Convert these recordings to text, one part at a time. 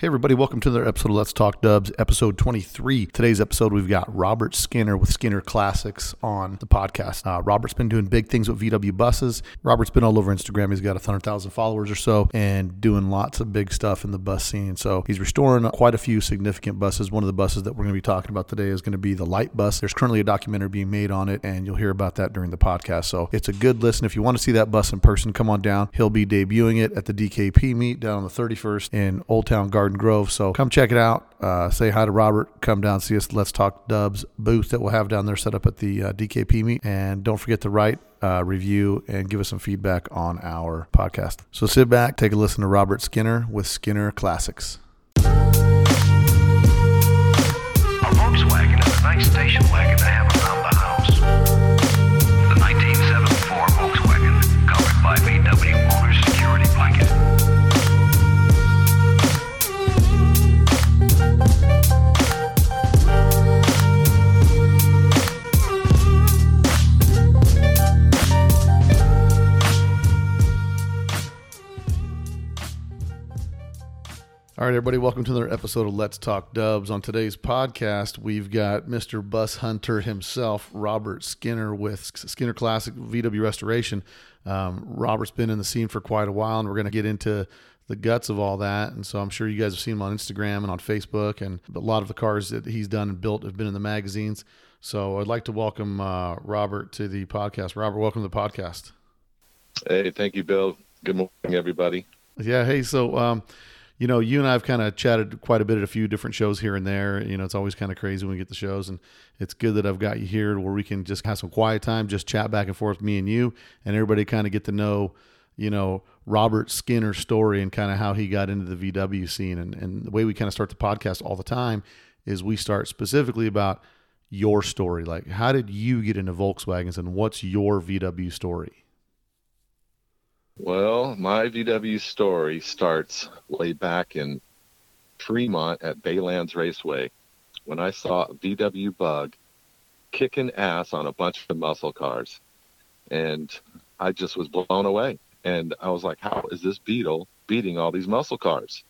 Hey, everybody, welcome to another episode of Let's Talk Dubs, episode 23. Today's episode, we've got Robert Skinner with Skinner Classics on the podcast. Uh, Robert's been doing big things with VW buses. Robert's been all over Instagram. He's got 100,000 followers or so and doing lots of big stuff in the bus scene. So he's restoring quite a few significant buses. One of the buses that we're going to be talking about today is going to be the Light Bus. There's currently a documentary being made on it, and you'll hear about that during the podcast. So it's a good listen. If you want to see that bus in person, come on down. He'll be debuting it at the DKP meet down on the 31st in Old Town Garden Grove. So come check it out. Uh, say hi to Robert. Come down, see us. Let's Talk Dubs booth that we'll have down there set up at the uh, DKP meet. And don't forget to write, uh, review, and give us some feedback on our podcast. So sit back, take a listen to Robert Skinner with Skinner Classics. A Volkswagen is a nice station wagon to have All right, everybody, welcome to another episode of Let's Talk Dubs. On today's podcast, we've got Mr. Bus Hunter himself, Robert Skinner with Skinner Classic VW Restoration. Um, Robert's been in the scene for quite a while, and we're going to get into the guts of all that. And so I'm sure you guys have seen him on Instagram and on Facebook, and a lot of the cars that he's done and built have been in the magazines. So I'd like to welcome uh, Robert to the podcast. Robert, welcome to the podcast. Hey, thank you, Bill. Good morning, everybody. Yeah. Hey, so, um, you know, you and I have kind of chatted quite a bit at a few different shows here and there. You know, it's always kind of crazy when we get the shows, and it's good that I've got you here where we can just have some quiet time, just chat back and forth, me and you, and everybody kind of get to know, you know, Robert Skinner's story and kind of how he got into the VW scene. And, and the way we kind of start the podcast all the time is we start specifically about your story. Like, how did you get into Volkswagens and what's your VW story? Well, my VW story starts way back in Fremont at Baylands Raceway when I saw a VW Bug kicking ass on a bunch of muscle cars. And I just was blown away. And I was like, how is this Beetle beating all these muscle cars?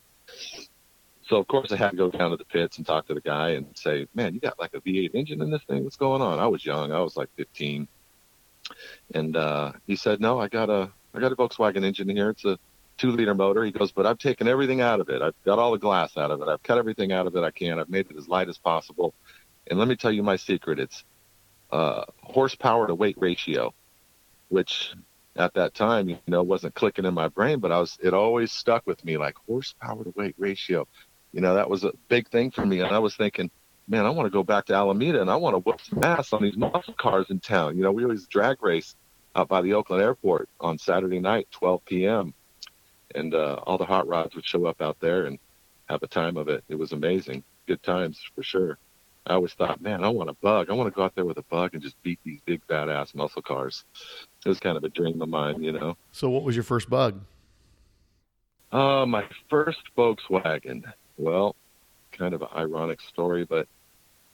So, of course, I had to go down to the pits and talk to the guy and say, man, you got like a V8 engine in this thing? What's going on? I was young. I was like 15. And uh, he said, no, I got a I got a Volkswagen engine here. It's a two liter motor. He goes, but I've taken everything out of it. I've got all the glass out of it. I've cut everything out of it I can. I've made it as light as possible. And let me tell you my secret. It's uh, horsepower to weight ratio, which at that time, you know, wasn't clicking in my brain, but I was, it always stuck with me like horsepower to weight ratio. You know, that was a big thing for me. And I was thinking, man, I want to go back to Alameda and I want to whoop some ass on these muscle cars in town. You know, we always drag race out by the Oakland airport on Saturday night, 12 p.m. And uh, all the hot rods would show up out there and have a time of it. It was amazing. Good times for sure. I always thought, man, I want a bug. I want to go out there with a bug and just beat these big badass muscle cars. It was kind of a dream of mine, you know. So, what was your first bug? Uh, my first Volkswagen. Well, kind of an ironic story, but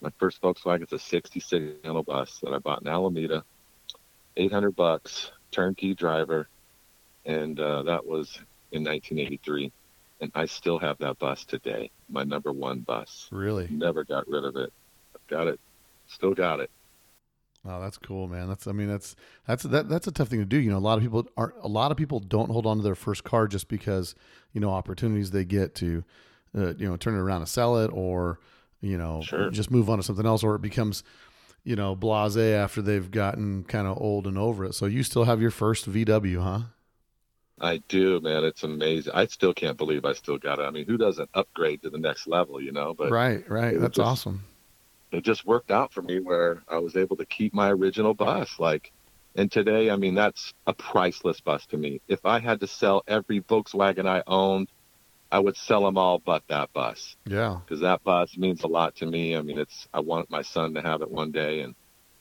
my first Volkswagen is a 66 handle bus that I bought in Alameda 800 bucks, turnkey driver, and uh, that was in 1983. And I still have that bus today, my number one bus. Really? Never got rid of it. I've got it, still got it. Oh, that's cool, man. That's I mean that's that's that that's a tough thing to do. You know, a lot of people are a lot of people don't hold on to their first car just because you know opportunities they get to uh, you know turn it around and sell it or you know Sure. just move on to something else or it becomes you know blasé after they've gotten kind of old and over it. So you still have your first VW, huh? I do, man. It's amazing. I still can't believe I still got it. I mean, who doesn't upgrade to the next level, you know? But right, right. That's just- awesome. it just worked out for me where I was able to keep my original bus. Like, and today, I mean, that's a priceless bus to me. If I had to sell every Volkswagen I owned, I would sell them all but that bus Yeah. because that bus means a lot to me. I mean, it's, I want my son to have it one day and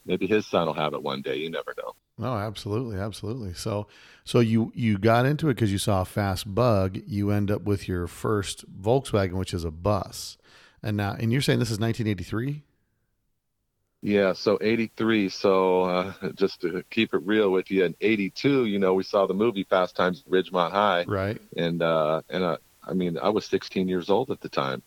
maybe his son will have it one day. You never know. No, absolutely, absolutely. So, so you you got into it because you saw a fast bug. You end up with your first Volkswagen, which is a bus, and now and you're saying this is 1983. Yeah, so 83. So uh, just to keep it real with you, in 82, you know, we saw the movie Fast Times at Ridgemont High. Right. and uh, and uh, I mean, I was 16 years old at the time,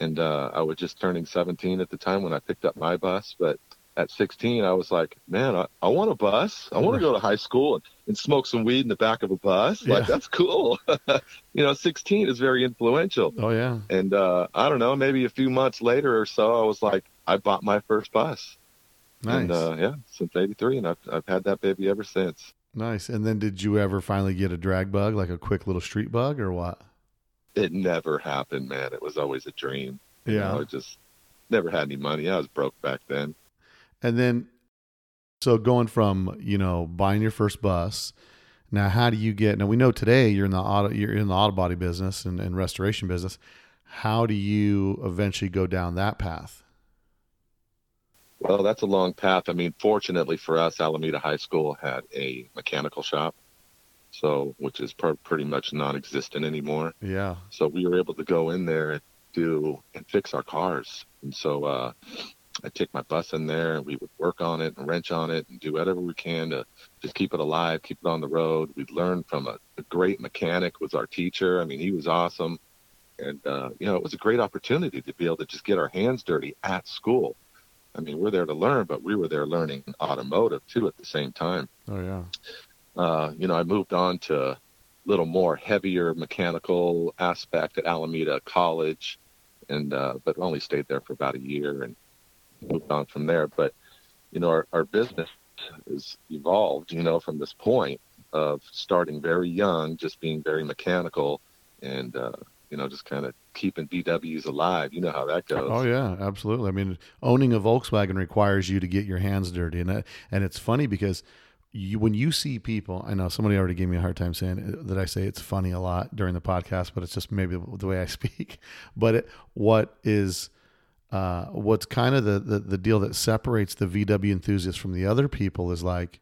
and uh, I was just turning 17 at the time when I picked up my bus. But at 16, I was like, man, I, I want a bus. I want to go to high school and, and smoke some weed in the back of a bus. Like, that's cool. you know, 16 is very influential. Oh yeah. And uh, I don't know, maybe a few months later or so, I was like, I bought my first bus. Nice. And uh, yeah, since 83, and I've, I've had that baby ever since. nice. And then did you ever finally get a drag bug, like a quick little street bug or what? It never happened, man. It was always a dream. You Yeah. know, I just never had any money. I was broke back then. And then, so going from you know buying your first bus, now how do you get? Now we know today you're in the auto you're in the auto body business and, and restoration business. How do you eventually go down that path? Well, that's a long path. I mean, fortunately for us, Alameda High School had a mechanical shop, so which is pr- pretty much non-existent anymore. Yeah, So we were able to go in there and do and fix our cars. And so uh, I take my bus in there, and we would work on it and wrench on it and do whatever we can to just keep it alive, keep it on the road. We'd learn from a, a great mechanic was our teacher. I mean, he was awesome, and uh, you know, it was a great opportunity to be able to just get our hands dirty at school. I mean, we're there to learn, but we were there learning automotive too at the same time oh yeah, uh, you know, I moved on to a little more heavier mechanical aspect at Alameda College, and uh, but only stayed there for about a year and moved on from there. But you know, our, our business has evolved, you know, from this point of starting very young, just being very mechanical, and uh, you know, just kind of keeping VWs alive. You know how that goes. oh yeah, absolutely. I mean, owning a Volkswagen requires you to get your hands dirty, and and it's funny because you when you see people, I know somebody already gave me a hard time saying that I say it's funny a lot during the podcast, but it's just maybe the way I speak. But it, what is uh, what's kind of the, the the deal that separates the VW enthusiast from the other people is like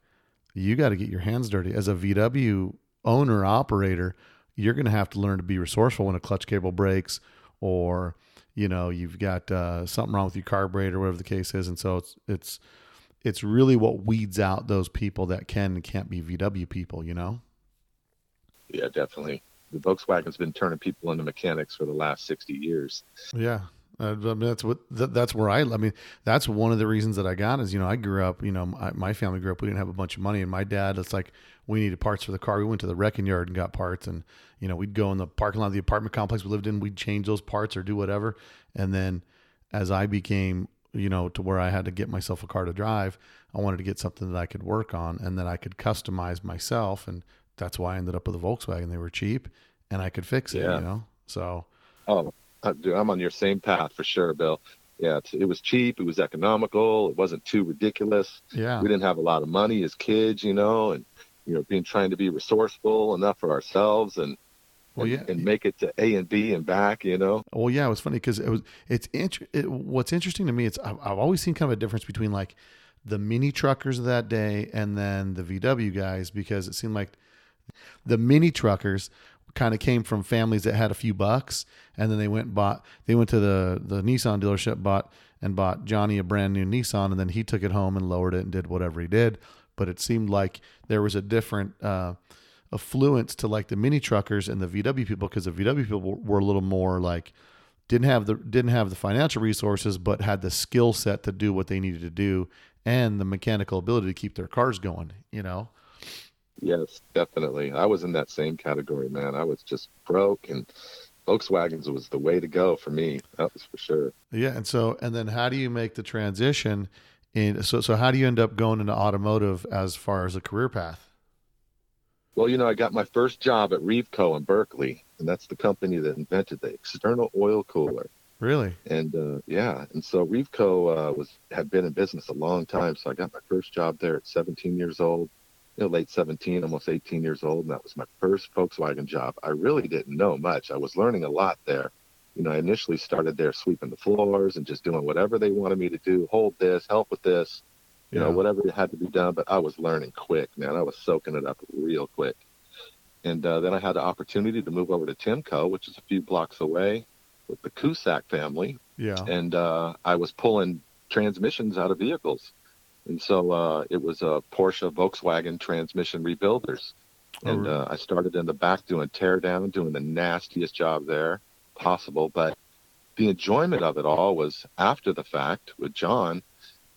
you got to get your hands dirty as a VW owner operator. You're going to have to learn to be resourceful when a clutch cable breaks, or you know you've got uh, something wrong with your carburetor, whatever the case is, and so it's it's it's really what weeds out those people that can and can't be VW people. You know. Yeah, definitely. The Volkswagen's been turning people into mechanics for the last 60 years. Yeah. Uh, I mean, that's what that's where I. I mean, that's one of the reasons that I got is you know I grew up. You know, my, my family grew up. We didn't have a bunch of money, and my dad. It's like we needed parts for the car. We went to the wrecking yard and got parts, and you know we'd go in the parking lot of the apartment complex we lived in. We'd change those parts or do whatever, and then as I became you know to where I had to get myself a car to drive, I wanted to get something that I could work on and that I could customize myself, and that's why I ended up with a Volkswagen. They were cheap, and I could fix it. Yeah. You know, so Oh, uh, dude, I'm on your same path for sure, Bill. Yeah, it's, it was cheap. It was economical. It wasn't too ridiculous. yeah. We didn't have a lot of money as kids, you know, and you know, being trying to be resourceful enough for ourselves and Well, and, yeah. and make it to A and B and back, you know. Well, yeah, it was funny because it was it's inter- it, what's interesting to me. It's I've, I've always seen kind of a difference between like the mini truckers of that day and then the VW guys because it seemed like the mini truckers kind of came from families that had a few bucks and then they went and bought they went to the the Nissan dealership bought and bought Johnny a brand new Nissan and then he took it home and lowered it and did whatever he did but it seemed like there was a different uh affluence to like the mini truckers and the VW people because the VW people were, were a little more like didn't have the didn't have the financial resources but had the skill set to do what they needed to do and the mechanical ability to keep their cars going you know Yes, definitely. I was in that same category, man. I was just broke, and Volkswagens was the way to go for me. That was for sure. yeah and so and then how do you make the transition in so so how do you end up going into automotive as far as a career path Well, you know, I got my first job at Reveco in Berkeley, and that's the company that invented the external oil cooler. really And uh, yeah, and so Reveco uh, was had been in business a long time. So I got my first job there at 17 years old, you know, late 17, almost 18 years old, and that was my first Volkswagen job. I really didn't know much. I was learning a lot there. You know, I initially started there sweeping the floors and just doing whatever they wanted me to do. Hold this, help with this, you know, Yeah. whatever had to be done. But I was learning quick, man. I was soaking it up real quick. And uh, then I had the opportunity to move over to Timco, which is a few blocks away, with the Cusack family yeah and uh, I was pulling transmissions out of vehicles. And so uh, it was a Porsche Volkswagen transmission rebuilders. Oh, and really? uh, I started in the back doing tear down, doing the nastiest job there possible. But the enjoyment of it all was after the fact with John.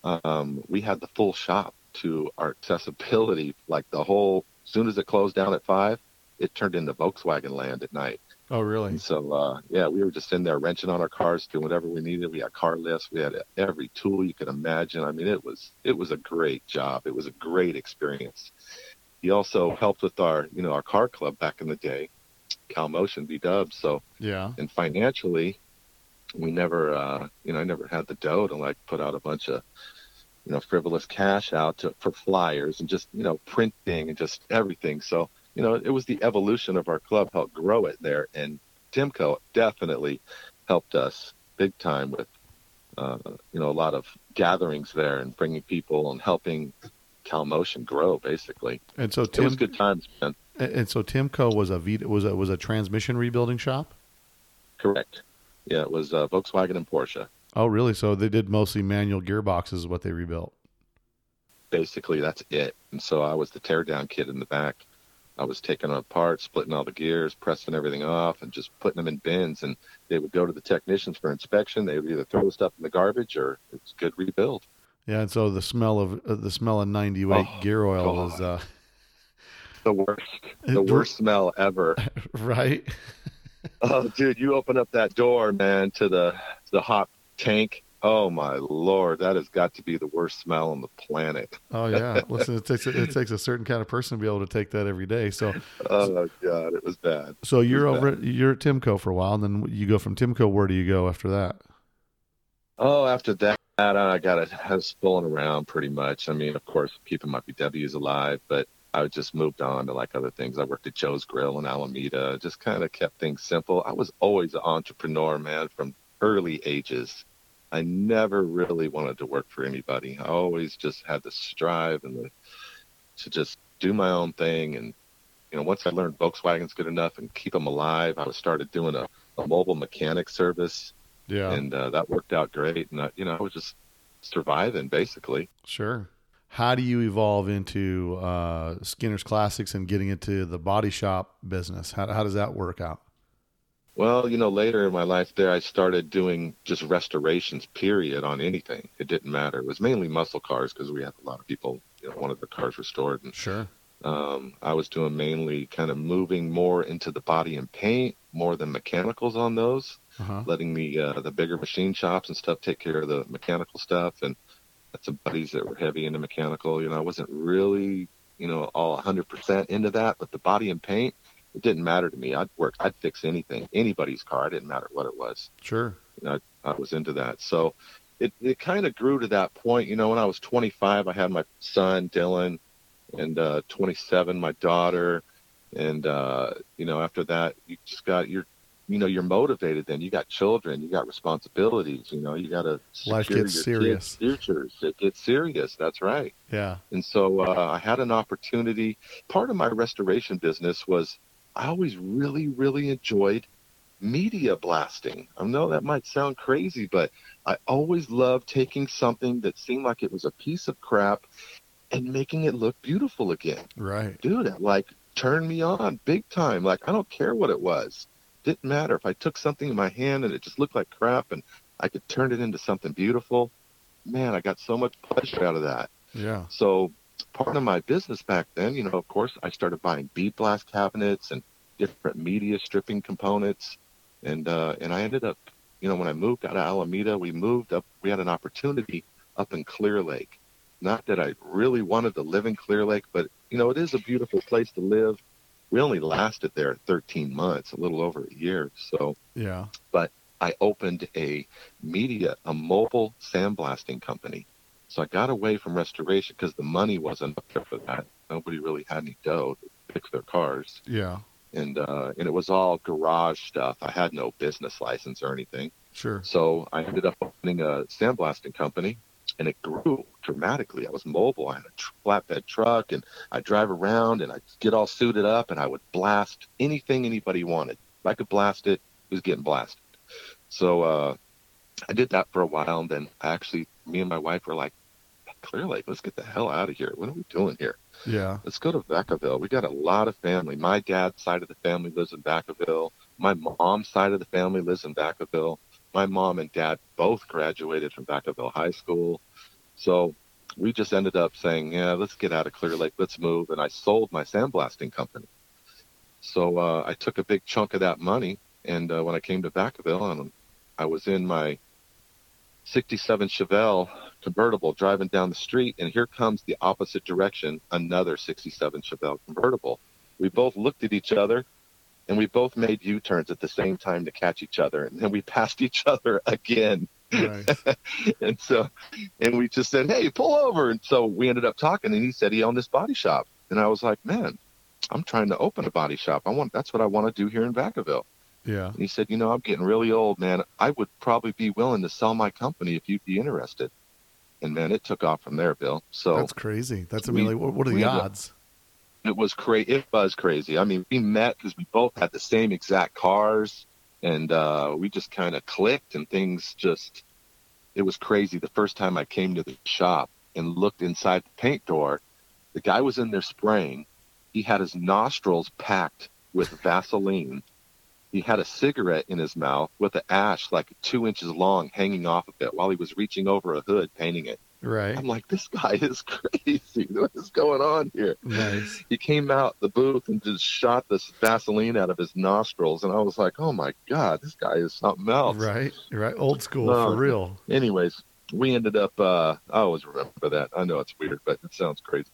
Um, we had the full shop to our accessibility, like the whole. As soon as it closed down at five, it turned into Volkswagen land at night. Oh, really? And so, uh, yeah, we were just in there wrenching on our cars, doing whatever we needed. We had car lifts, we had every tool you could imagine. I mean, it was it was a great job. It was a great experience. He also helped with our, you know, our car club back in the day, CalMotion B Dubs. So, Yeah. and financially, we never, uh, you know, I never had the dough to like put out a bunch of, you know, frivolous cash out to, for flyers and just, you know, printing and just everything. So, you know, it was the evolution of our club helped grow it there. And Timco definitely helped us big time with, uh, you know, a lot of gatherings there and bringing people and helping CalMotion grow basically. And so it was good times, man. and and so Timco was a V was a was a transmission rebuilding shop. Correct. Yeah, it was uh, Volkswagen and Porsche. Oh, really? So they did mostly manual gearboxes, what they rebuilt. basically that's it. And so I was the teardown kid in the back. I was taking them apart, splitting all the gears, pressing everything off, and just putting them in bins. And they would go to the technicians for inspection. They would either throw the stuff in the garbage or it's good rebuild. Yeah, and so the smell of uh, the smell of ninety weight Oh, gear oil God. was uh, The worst, the worst smell ever. right. Oh, dude, you open up that door, man, to the the hot tank. Oh my lord, that has got to be the worst smell on the planet. Oh yeah. Listen, it takes a, it takes a certain kind of person to be able to take that every day. So Oh god, it was bad. so you're over at, you're at Timco for a while, and then you go from Timco. Where do you go after that? Oh, after that, I got it. I was fooling around pretty much. I mean, of course, keeping my VWs alive, but I just moved on to like other things. I worked at Joe's Grill in Alameda. Just kind of kept things simple. I was always an entrepreneur, man, from early ages. I never really wanted to work for anybody. I always just had to strive and the to just do my own thing. And you know, once I learned Volkswagen's good enough and keep them alive, I started doing a, a mobile mechanic service Yeah, and uh, that worked out great. And I, you know, I was just surviving basically. sure. How do you evolve into uh, Skinner's Classics and getting into the body shop business? How how does that work out? Well, you know, later in my life there, I started doing just restorations. Period on anything. It didn't matter. It was mainly muscle cars because we had a lot of people, you know, wanted their cars restored. And Sure. um, I was doing mainly kind of moving more into the body and paint more than mechanicals on those. Uh-huh. letting the uh, the bigger machine shops and stuff take care of the mechanical stuff and some buddies that were heavy into mechanical you know i wasn't really you know all 100% into that but the body and paint it didn't matter to me. I'd work i'd fix anything anybody's car it didn't matter what it was. Sure. you know, I, I was into that. So it, it kind of grew to that point you know when i was 25 i had my son dylan and uh 27 my daughter and uh you know after that you just got your you know you're motivated then you got children you got responsibilities you know you got to Life gets your serious. futures it gets serious that's right Yeah. and so uh, I had an opportunity. Part of my restoration business was I always really, really enjoyed media blasting. I know that might sound crazy, but I always loved taking something that seemed like it was a piece of crap and making it look beautiful again. Right. Dude, it like turned me on big time. Like I don't care what it was. Didn't matter if I took something in my hand and it just looked like crap and I could turn it into something beautiful. Man, I got so much pleasure out of that. Yeah. So part of my business back then, you know, of course, I started buying bead blast cabinets and different media stripping components, and uh, and I ended up, you know, when I moved out of Alameda, we moved up. We had an opportunity up in Clear Lake. Not that I really wanted to live in Clear Lake, but you know, it is a beautiful place to live. We only lasted there 13 months, a little over a year. So Yeah. But I opened a media, a mobile sandblasting company. So I got away from restoration because the money wasn't up there for that. Nobody really had any dough to fix their cars, Yeah. and uh, and it was all garage stuff. I had no business license or anything. Sure. So I ended up opening a sandblasting company, and it grew dramatically. I was mobile. I had a tr- flatbed truck, and I'd drive around, and I'd get all suited up, and I would blast anything anybody wanted. If I could blast it, it was getting blasted. So uh, I did that for a while, and then I actually, me and my wife were like, Clear Lake. Let's get the hell out of here. What are we doing here? Yeah. Let's go to Vacaville. We got a lot of family. My dad's side of the family lives in Vacaville. My mom's side of the family lives in Vacaville. My mom and dad both graduated from Vacaville High School. So we just ended up saying, yeah, let's get out of Clear Lake. Let's move. And I sold my sandblasting company. So uh, I took a big chunk of that money. And uh, when I came to Vacaville, and I was in my 67 Chevelle convertible driving down the street, and here comes the opposite direction another 67 Chevelle convertible. We both looked at each other, and we both made U turns at the same time to catch each other, and then we passed each other again. Nice. and so, and we just said, "Hey, pull over." And so we ended up talking, and he said he owned this body shop, and I was like, "Man, I'm trying to open a body shop. I want that's what I want to do here in Vacaville." yeah. And he said, "You know, I'm getting really old, man. I would probably be willing to sell my company if you'd be interested." And man, it took off from there, Bill. So That's crazy. That's I mean, we- like, what, are the odds? It was crazy. It was crazy. I mean, we met because we both had the same exact cars, and uh, we just kind of clicked, and things just. It was crazy. The first time I came to the shop and looked inside the paint door, the guy was in there spraying. He had his nostrils packed with Vaseline. He had a cigarette in his mouth with an ash like two inches long hanging off of it while he was reaching over a hood painting it. Right. I'm like, this guy is crazy. What is going on here? Nice. he came out the booth and just shot this Vaseline out of his nostrils, and I was like, "Oh my god, this guy is something else." Right. Right. Old school for real. Anyways, we ended up. Uh, I always remember that. I know it's weird, but it sounds crazy.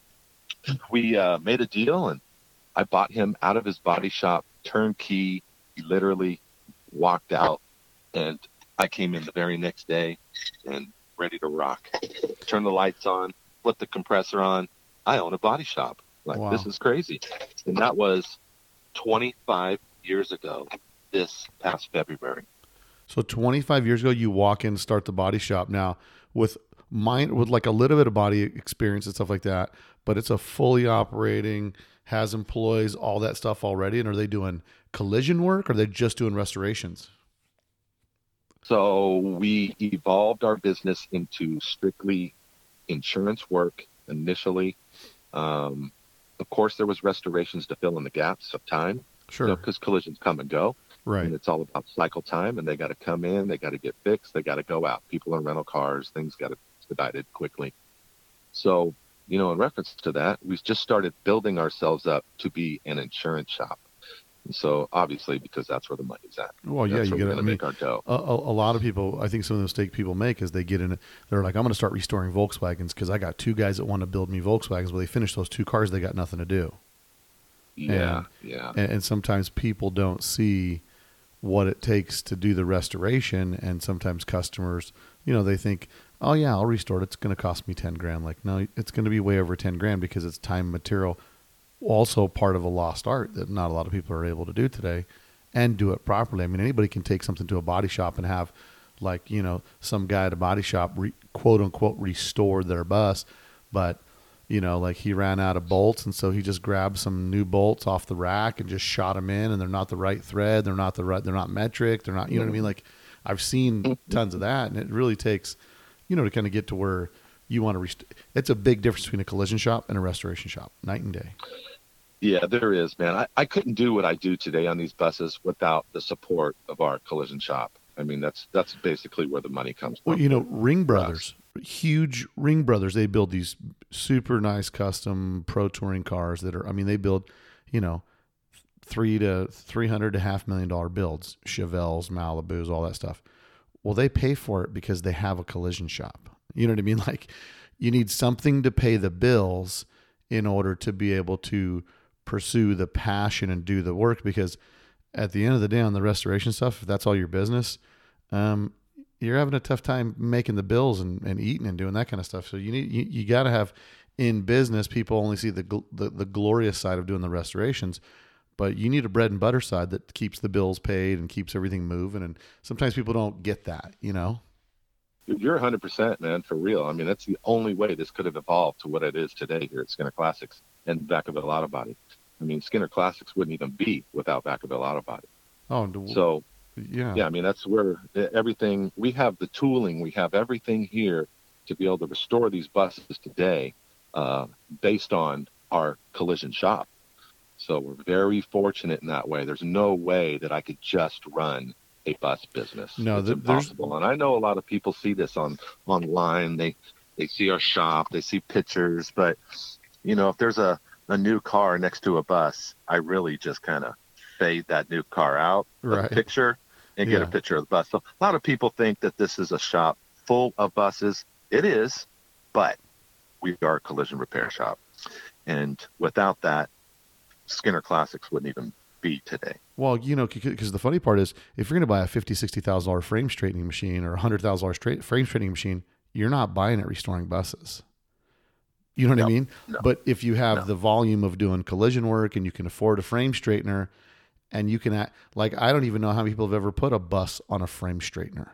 We uh, made a deal, and I bought him out of his body shop turnkey. He literally walked out, and I came in the very next day and ready to rock. Turn the lights on, put the compressor on. I own a body shop. Like Wow. this is crazy, and that was 25 years ago. This past February. So 25 years ago, you walk in, start the body shop. Now with mine, with like a little bit of body experience and stuff like that, but it's a fully operating, has employees, all that stuff already. And are they doing collision work? Or are they just doing restorations? So we evolved our business into strictly insurance work initially. Um, of course, there was restorations to fill in the gaps of time Sure. because collisions come and go, Right. and it's all about cycle time. And they got to come in, they got to get fixed, they got to go out. People in rental cars, things got to expedited quickly. So, you know, in reference to that, we just started building ourselves up to be an insurance shop. And so, obviously, because that's where the money's at. Well, yeah, that's you get we're it. Going to make our dough. a, a, lot of people, I think some of the mistake people make is they get in it. They're like, I'm going to start restoring Volkswagens because I got two guys that want to build me Volkswagens. Well, they finish those two cars, they got nothing to do. Yeah, yeah. and, and sometimes people don't see what it takes to do the restoration and sometimes customers you know they think oh yeah i'll restore it it's going to cost me 10 grand like no it's going to be way over 10 grand because it's time and material also part of a lost art that not a lot of people are able to do today and do it properly i mean anybody can take something to a body shop and have like you know some guy at a body shop re, quote unquote restore their bus but you know, like he ran out of bolts, and so he just grabbed some new bolts off the rack and just shot them in, and they're not the right thread, they're not the right, they're not metric, they're not, you know what I mean? Mm-hmm. Like I've seen tons of that, and it really takes, you know, to kind of get to where you want to. Rest- it's a big difference between a collision shop and a restoration shop, night and day. Yeah, there is, man. I, I couldn't do what I do today on these buses without the support of our collision shop. I mean, that's that's basically where the money comes from. Well, you know, Ringbrothers, huge Ringbrothers, they build these super nice custom pro touring cars that are, I mean, they build, you know, three to three hundred to half million dollar builds, Chevelles, Malibus, all that stuff. Well, they pay for it because they have a collision shop. You know what I mean? Like, you need something to pay the bills in order to be able to pursue the passion and do the work. Because at the end of the day, on the restoration stuff, if that's all your business, um, you're having a tough time making the bills and, and eating and doing that kind of stuff. So you need you, you got to have in business people only see the, gl- the the glorious side of doing the restorations, but you need a bread and butter side that keeps the bills paid and keeps everything moving. And sometimes people don't get that, you know. You're 100%, man, for real. I mean, that's the only way this could have evolved to what it is today here at Skinner Classics and Vacaville Auto Body. I mean, Skinner Classics wouldn't even be without Vacaville Auto Body. Oh, So, yeah, yeah, I mean, that's where everything, we have the tooling, we have everything here to be able to restore these buses today uh, based on our collision shop. So we're very fortunate in that way. There's no way that I could just run a bus business. No, it's there's- impossible. And I know a lot of people see this on online. They they see our shop, they see pictures, but you know, if there's a, a new car next to a bus, I really just kind of fade that new car out of Right. the picture and get Yeah. a picture of the bus. So a lot of people think that this is a shop full of buses. It is, but we are a collision repair shop. And without that, Skinner Classics wouldn't even be today. Well, you know, because the funny part is, if you're going to buy a fifty, sixty thousand dollar frame straightening machine or a hundred thousand dollar straight frame straightening machine, you're not buying it restoring buses. You know what I mean? no, but if you have no. the volume of doing collision work and you can afford a frame straightener, and you can act like I don't even know how many people have ever put a bus on a frame straightener.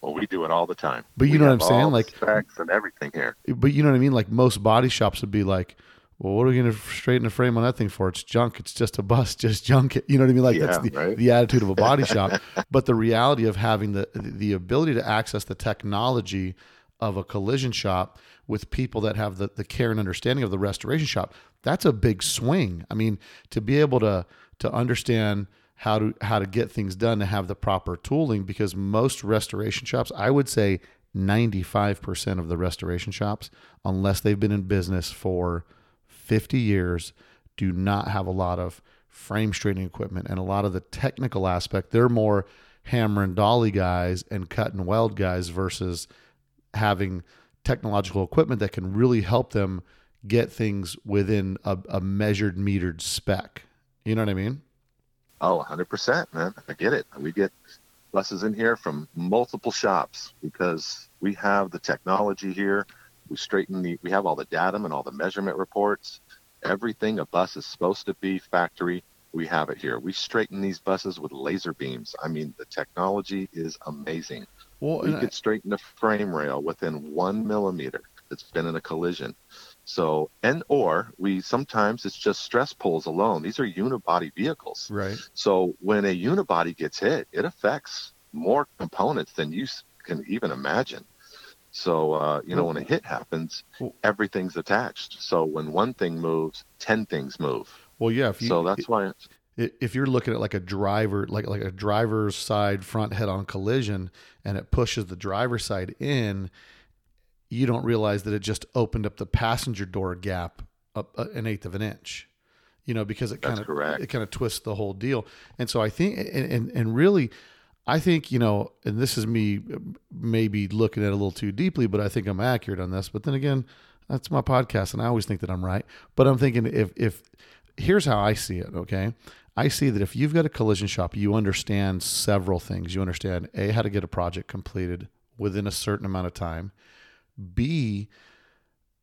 Well, we do it all the time. But you We know what I'm saying? Like- specs and everything here. But you know what I mean? Like most body shops would be like, well, what are we going to straighten the frame on that thing for? It's junk. It's just a bus. Just junk it. You know what I mean? Like that's the, right. the attitude of a body shop. But the reality of having the the ability to access the technology of a collision shop with people that have the, the care and understanding of the restoration shop, that's a big swing. I mean, to be able to to understand how to how to get things done to have the proper tooling because most restoration shops, I would say 95% of the restoration shops, unless they've been in business for 50 years, do not have a lot of frame straightening equipment and a lot of the technical aspect. They're more hammer and dolly guys and cut and weld guys versus having technological equipment that can really help them get things within a, a measured metered spec. You know what I mean? Oh, 100%, man. I get it. We get buses in here from multiple shops because we have the technology here. We straighten the, we have all the datum and all the measurement reports. Everything a bus is supposed to be factory, we have it here. We straighten these buses with laser beams. I mean, the technology is amazing. Well, we and I- could straighten a frame rail within one millimeter that's been in a collision. So, and or we sometimes it's just stress pulls alone. These are unibody vehicles. right. So when a unibody gets hit, it affects more components than you can even imagine. So uh, you know when a hit happens, everything's attached. So when one thing moves, ten things move. Well, yeah. If you, so that's why. If you're looking at like a driver like like a driver's side front head on collision and it pushes the driver's side in you don't realize that it just opened up the passenger door gap up uh, an eighth of an inch you know because it kind of it kind of twists the whole deal and so i think and, and and really i think you know and this is me maybe looking at it a little too deeply but i think i'm accurate on this but then again that's my podcast and i always think that i'm right but i'm thinking if if here's how I see it, okay? I see that if you've got a collision shop, you understand several things. You understand A, how to get a project completed within a certain amount of time. B,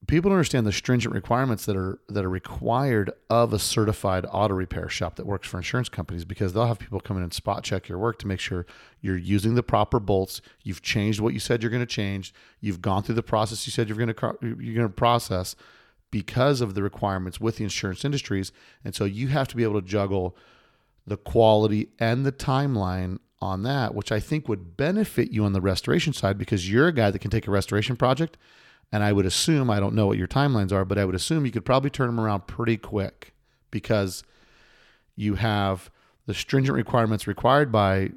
people don't understand the stringent requirements that are that are required of a certified auto repair shop that works for insurance companies because they'll have people come in and spot check your work to make sure you're using the proper bolts, you've changed what you said you're going to change, you've gone through the process you said you're going to you're going to process because of the requirements with the insurance industries. And so you have to be able to juggle the quality and the timeline on that, which I think would benefit you on the restoration side because you're a guy that can take a restoration project. And I would assume, I don't know what your timelines are, but I would assume you could probably turn them around pretty quick because you have the stringent requirements required by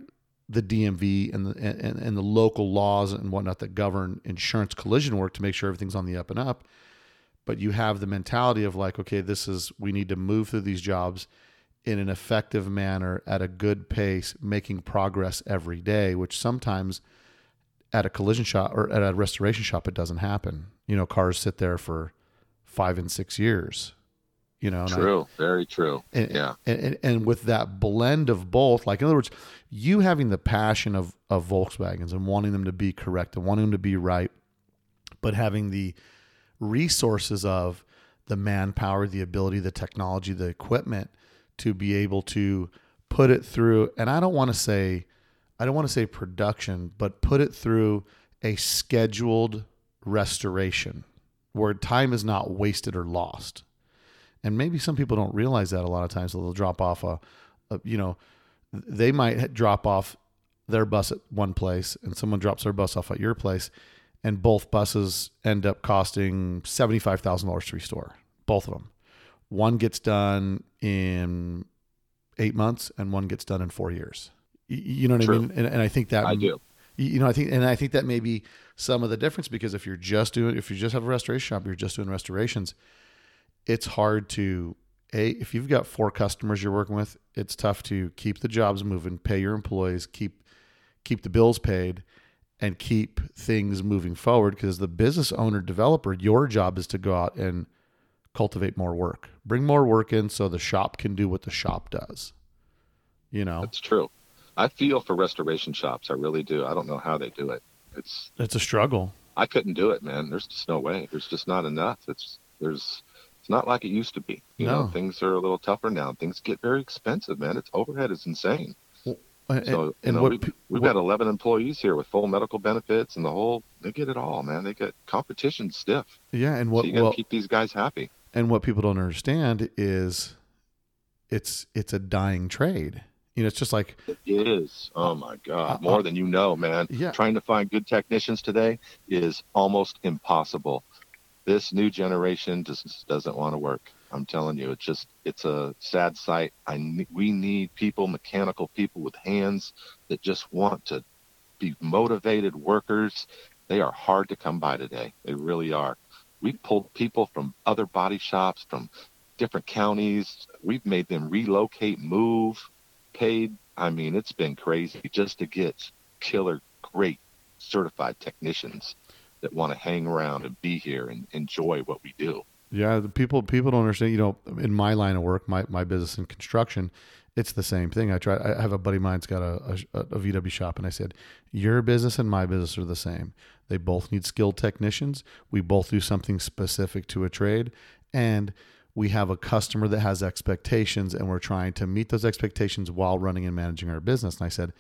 the DMV and the, and, and the local laws and whatnot that govern insurance collision work to make sure everything's on the up and up. But you have the mentality of like, okay, this is we need to move through these jobs in an effective manner at a good pace, making progress every day, which sometimes at a collision shop or at a restoration shop it doesn't happen. You know, cars sit there for five and six years. You know, and I- true, very true. and, yeah, and, and, and with that blend of both, like in other words, you having the passion of, of Volkswagens and wanting them to be correct and wanting them to be right, but having the resources of the manpower, the ability, the technology, the equipment to be able to put it through. And I don't want to say, I don't want to say production, but put it through a scheduled restoration where time is not wasted or lost and maybe some people don't realize that a lot of times so they'll drop off a, a you know they might drop off their bus at one place and someone drops their bus off at your place and both buses end up costing $75,000 to restore, both of them. One gets done in eight months and one gets done in four years. You know what True. I mean? And, and I think that I do. you you know, I think, and I think that may be some of the difference because if you're just doing, if you just have a restoration shop, you're just doing restorations, it's hard to, a, if you've got four customers you're working with, it's tough to keep the jobs moving, pay your employees, keep, keep the bills paid and keep things moving forward because the business owner developer, your job is to go out and cultivate more work, bring more work in so the shop can do what the shop does. You know, That's true. I feel for restoration shops. I really do. I don't know how they do it. It's it's a struggle. I couldn't do it, man. There's just no way. There's just not enough. It's there's it's not like it used to be. You No. know, things are a little tougher now. Things get very expensive, man. Its overhead is insane. And, So you and know, what, we, we've, what- got 11 employees here with full medical benefits and the whole. They get it all, man. They get competition stiff. yeah, and so what you got to well, keep these guys happy. and what people don't understand is it's it's a dying trade. You know, it's just like It is. Oh my uh, God, more than you know, man. yeah. Trying to find good technicians today is almost impossible. This new generation just doesn't want to work. I'm telling you, it's just it's a sad sight. I we need people, mechanical people with hands that just want to be motivated workers. They are hard to come by today. They really are. We've pulled people from other body shops, from different counties. We've made them relocate, move, paid. I mean, it's been crazy just to get killer, great certified technicians that want to hang around and be here and enjoy what we do. Yeah, the people people don't understand. You know, in my line of work, my, my business in construction, it's the same thing. I try. I have a buddy of mine's got a, a, a VW shop, and I said, your business and my business are the same. They both need skilled technicians. We both do something specific to a trade, and we have a customer that has expectations, and we're trying to meet those expectations while running and managing our business. And I said,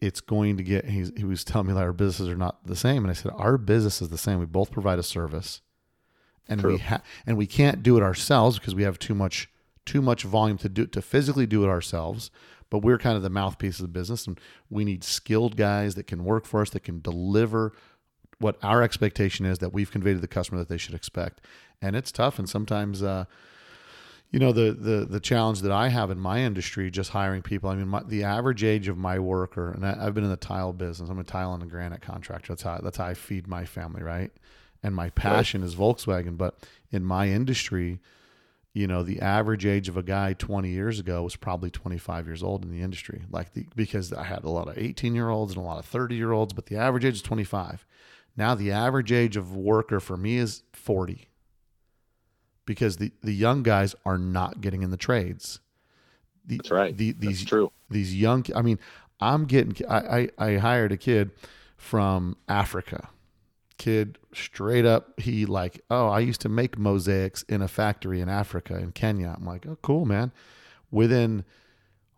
it's going to get. He's, he was telling me that our businesses are not the same, and I said, our business is the same. We both provide a service and we True. ha- and we can't do it ourselves because we have too much too much volume to do to physically do it ourselves but we're kind of the mouthpiece of the business and we need skilled guys that can work for us that can deliver what our expectation is that we've conveyed to the customer that they should expect and it's tough and sometimes uh you know the the the challenge that I have in my industry, just hiring people. I mean, my, the average age of my worker, and I, I've been in the tile business. I'm a tile and a granite contractor. That's how that's how I feed my family, right? And my passion is Volkswagen. But in my industry, you know, the average age of a guy 20 years ago was probably 25 years old in the industry. Like the because I had a lot of 18 year olds and a lot of 30 year olds, but the average age is 25. Now the average age of worker for me is 40 because the, the young guys are not getting in the trades. The, That's right. The, That's these true. these young. I mean, I'm getting. I, I I hired a kid from Africa. Kid straight up. He like, oh, I used to make mosaics in a factory in Africa in Kenya. I'm like, oh, cool, man. Within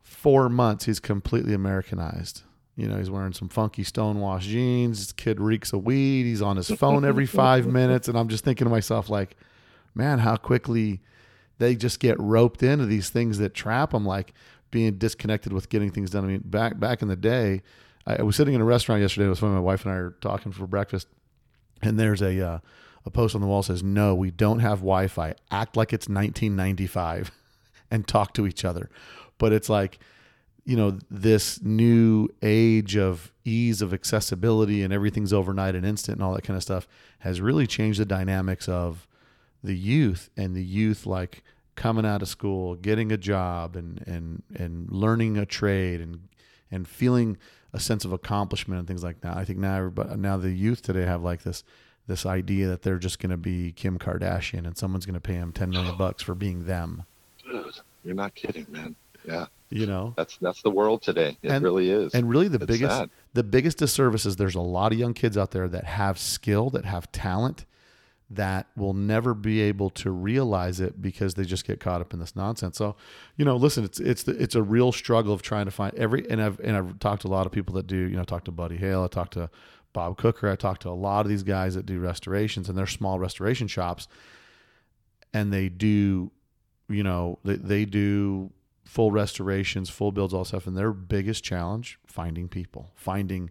four months, he's completely Americanized. You know, he's wearing some funky stonewash jeans. This kid reeks of weed. He's on his phone every five minutes, and I'm just thinking to myself, like, man, how quickly they just get roped into these things that trap them, like being disconnected with getting things done. I mean, back back in the day, I, was sitting in a restaurant yesterday. It was when my wife and I were talking for breakfast, and there's a uh, a post on the wall says, "No, we don't have Wi-Fi. Act like it's 1995, and talk to each other." But it's like, you know, this new age of ease of accessibility and everything's overnight and instant and all that kind of stuff has really changed the dynamics of the youth and the youth like coming out of school, getting a job and and and learning a trade and and feeling a sense of accomplishment and things like that. I think now everybody now the youth today have like this this idea that they're just going to be Kim Kardashian and someone's going to pay them 10 million bucks for being them, Dude, you're not kidding, man. Yeah, you know? that's that's the world today. It And- really is. And really the It's biggest sad. the biggest disservice is there's a lot of young kids out there that have skill, that have talent that will never be able to realize it because they just get caught up in this nonsense. So, you know, listen, it's it's the, it's a real struggle of trying to find every and I've and I've talked to a lot of people that do, you know, talked to Buddy Hale, I talked to Bob Cooker, I talked to a lot of these guys that do restorations and they're small restoration shops and they do, you know, they, they do full restorations, full builds, all stuff, and their biggest challenge finding people, finding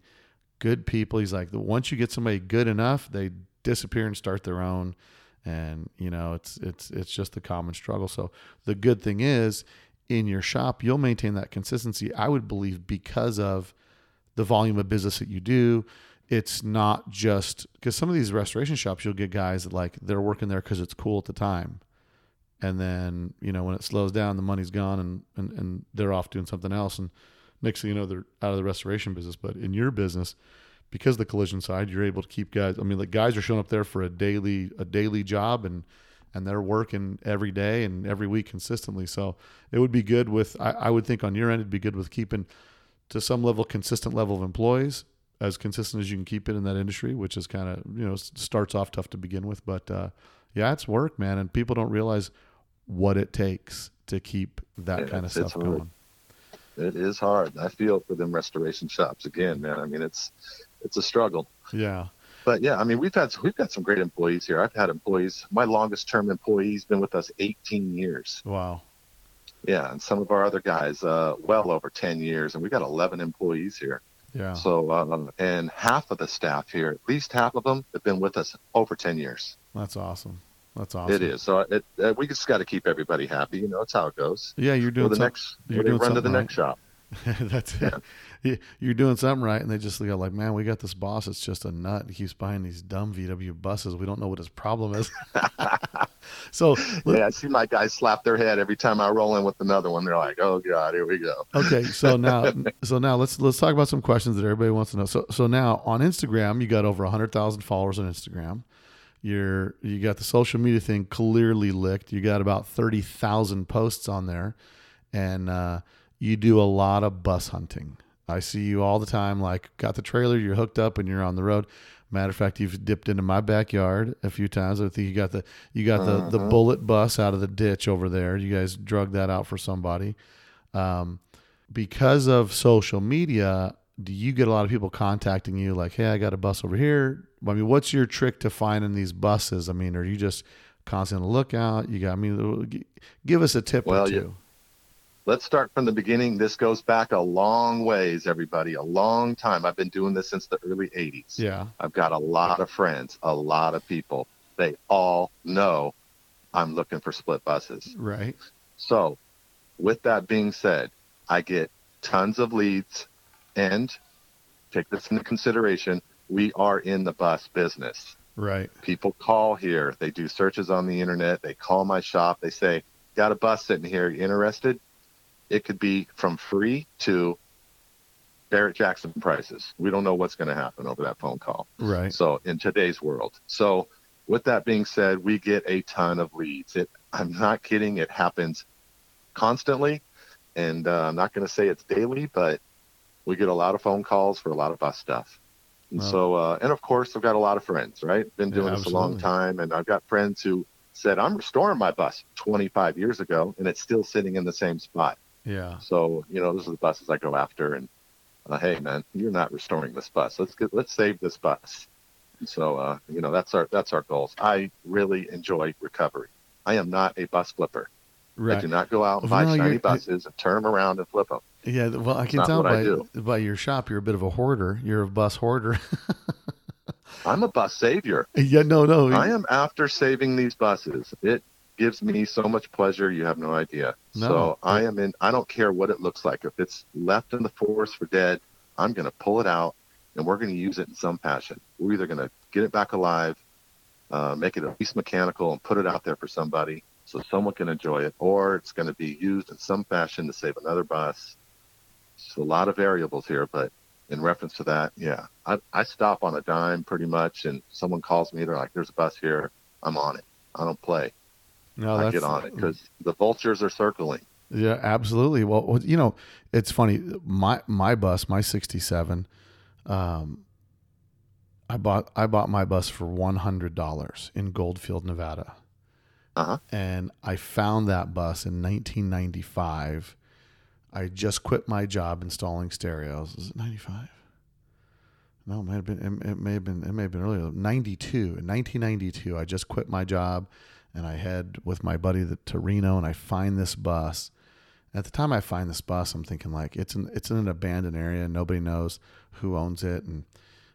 good people. He's like, once you get somebody good enough, they disappear and start their own. And you know, it's it's it's just the common struggle. So the good thing is, in your shop, you'll maintain that consistency. I would believe because of the volume of business that you do. It's not just because some of these restoration shops, you'll get guys that like they're working there because it's cool at the time and then you know when it slows down the money's gone and, and and they're off doing something else and next thing you know they're out of the restoration business but in your business because of the collision side you're able to keep guys i mean like guys are showing up there for a daily a daily job and and they're working every day and every week consistently so it would be good with i, I would think on your end it'd be good with keeping to some level consistent level of employees as consistent as you can keep it in that industry which is kind of you know starts off tough to begin with but uh, yeah it's work man and people don't realize what it takes to keep that Yeah, kind of stuff hard. going. It is hard. I feel for them restoration shops again, man. I mean, it's it's a struggle. Yeah. But yeah, I mean, we've had we've got some great employees here. I've had employees. My longest term employee's been with us 18 years. Wow. Yeah, and some of our other guys, uh, well over 10 years, and we got 11 employees here. Yeah. So, um, and half of the staff here, at least half of them, have been with us over 10 years. That's awesome. That's awesome. It is. So it, uh, we just got to keep everybody happy. You know, it's how it goes. Yeah, you're doing the some- next, you're doing run to the something next shop. That's it. You- You're doing something right, and they just go like, "Man, we got this boss. It's just a nut. He keeps buying these dumb VW buses. We don't know what his problem is." so, Yeah, I see my guys slap their head every time I roll in with another one. They're like, "Oh God, here we go." okay. So now, so now let's let's talk about some questions that everybody wants to know. So, so now on Instagram, you got over hundred thousand followers on Instagram. You're you got the social media thing clearly licked. You got about thirty thousand posts on there, and uh, you do a lot of bus hunting. I see you all the time. Like, got the trailer, you're hooked up, and you're on the road. Matter of fact, you've dipped into my backyard a few times. I think you got the you got the the bullet bus out of the ditch over there. You guys drug that out for somebody. Um, because of social media, do you get a lot of people contacting you like, "Hey, I got a bus over here"? I mean, what's your trick to finding these buses? I mean, are you just constant on the lookout? You got I mean, give us a tip or Well, two. you- Let's start from the beginning. This goes back a long ways, everybody. A long time. I've been doing this since the early 80s. Yeah, I've got a lot of friends, a lot of people. They all know I'm looking for split buses. right. So, with that being said, I get tons of leads and take this into consideration. We are in the bus business. Right. People call here, they do searches on the internet, they call my shop, they say, Got a bus sitting here, you interested? It could be from free to Barrett Jackson prices. We don't know what's going to happen over that phone call. Right. So in today's world. So with that being said, we get a ton of leads. It, I'm not kidding. It happens constantly. And uh, I'm not going to say it's daily, but we get a lot of phone calls for a lot of bus stuff. And Wow. so, uh, and of course, I've got a lot of friends, right? Been Yeah, doing this a long time. And I've got friends who said, I'm restoring my bus 25 years ago and it's still sitting in the same spot. Yeah. So, you know, those are the buses I go after. And uh, hey, man, you're not restoring this bus. Let's get, let's save this bus. And so, uh, you know, that's our that's our goals. I really enjoy recovery. I am not a bus flipper. Right. I do not go out and Well, buy shiny buses and turn them around and flip them. Yeah. Well, I can not tell by by your shop, you're a bit of a hoarder. You're a bus hoarder. I'm a bus savior. yeah. No. No. I am after saving these buses. It gives me so much pleasure. You have no idea. No. So I am in. I don't care what it looks like. If it's left in the forest for dead, I'm going to pull it out and we're going to use it in some fashion. We're either going to get it back alive, uh, make it at least mechanical, and put it out there for somebody so someone can enjoy it, or it's going to be used in some fashion to save another bus. It's a lot of variables here, but in reference to that, yeah, I, I stop on a dime pretty much, and someone calls me, they're like, "There's a bus here." I'm on it. I don't play. No. I get on it because the vultures are circling. Yeah, absolutely. Well, well, you know, it's funny. My my bus, my '67, um, I bought I bought my bus for one hundred dollars in Goldfield, Nevada, Uh-huh. and I found that bus in 1995. I just quit my job installing stereos. Is it 95? No, it may have been. It, it may have been. It may have been earlier. 92. In 1992, I just quit my job, and I head with my buddy the, to Reno, and I find this bus. At the time I find this bus, I'm thinking like it's an it's in an abandoned area. Nobody knows who owns it, and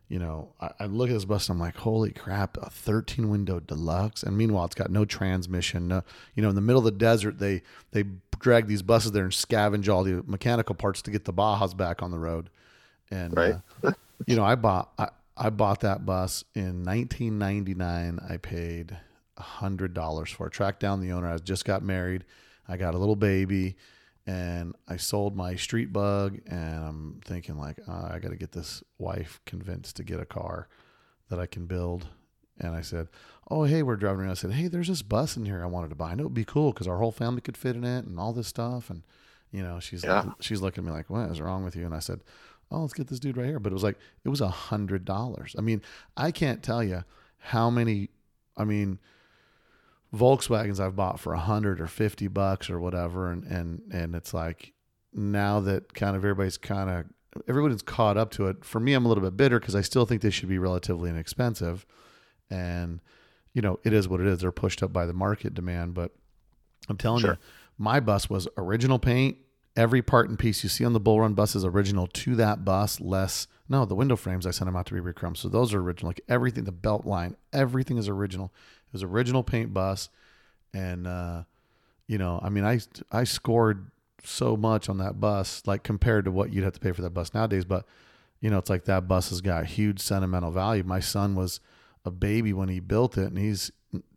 you know, I, I look at this bus and I'm like, holy crap, a 13 window deluxe. And meanwhile, it's got no transmission. No, you know, in the middle of the desert, they they drag these buses there and scavenge all the mechanical parts to get the Bajas back on the road. And Right. uh, you know, I bought I, I bought that bus in 1999. I paid hundred dollars for it. Tracked down the owner. I just got married. I got a little baby, and I sold my street bug. And I'm thinking like, uh, I got to get this wife convinced to get a car that I can build. And I said, "Oh, hey, we're driving around." I said, "Hey, there's this bus in here I wanted to buy. I know it'd be cool because our whole family could fit in it and all this stuff." And you know, she's Yeah. she's looking at me like, "What is wrong with you?" And I said, "Oh, let's get this dude right here." But it was like it was a hundred dollars. I mean, I can't tell you how many. I mean, Volkswagens I've bought for a hundred or fifty bucks or whatever, and and and it's like now that kind of everybody's kind of everybody's caught up to it. For me, I'm a little bit bitter because I still think they should be relatively inexpensive, and you know it is what it is. They're pushed up by the market demand, but I'm telling Sure. you, my bus was original paint. Every part and piece you see on the Bull Run bus is original to that bus. Less no, the window frames I sent them out to be rechrome, so those are original. Like everything, the belt line, everything is original. Was original paint bus, and uh, you know, I mean, I I scored so much on that bus, like compared to what you'd have to pay for that bus nowadays. But you know, it's like that bus has got huge sentimental value. My son was a baby when he built it, and he's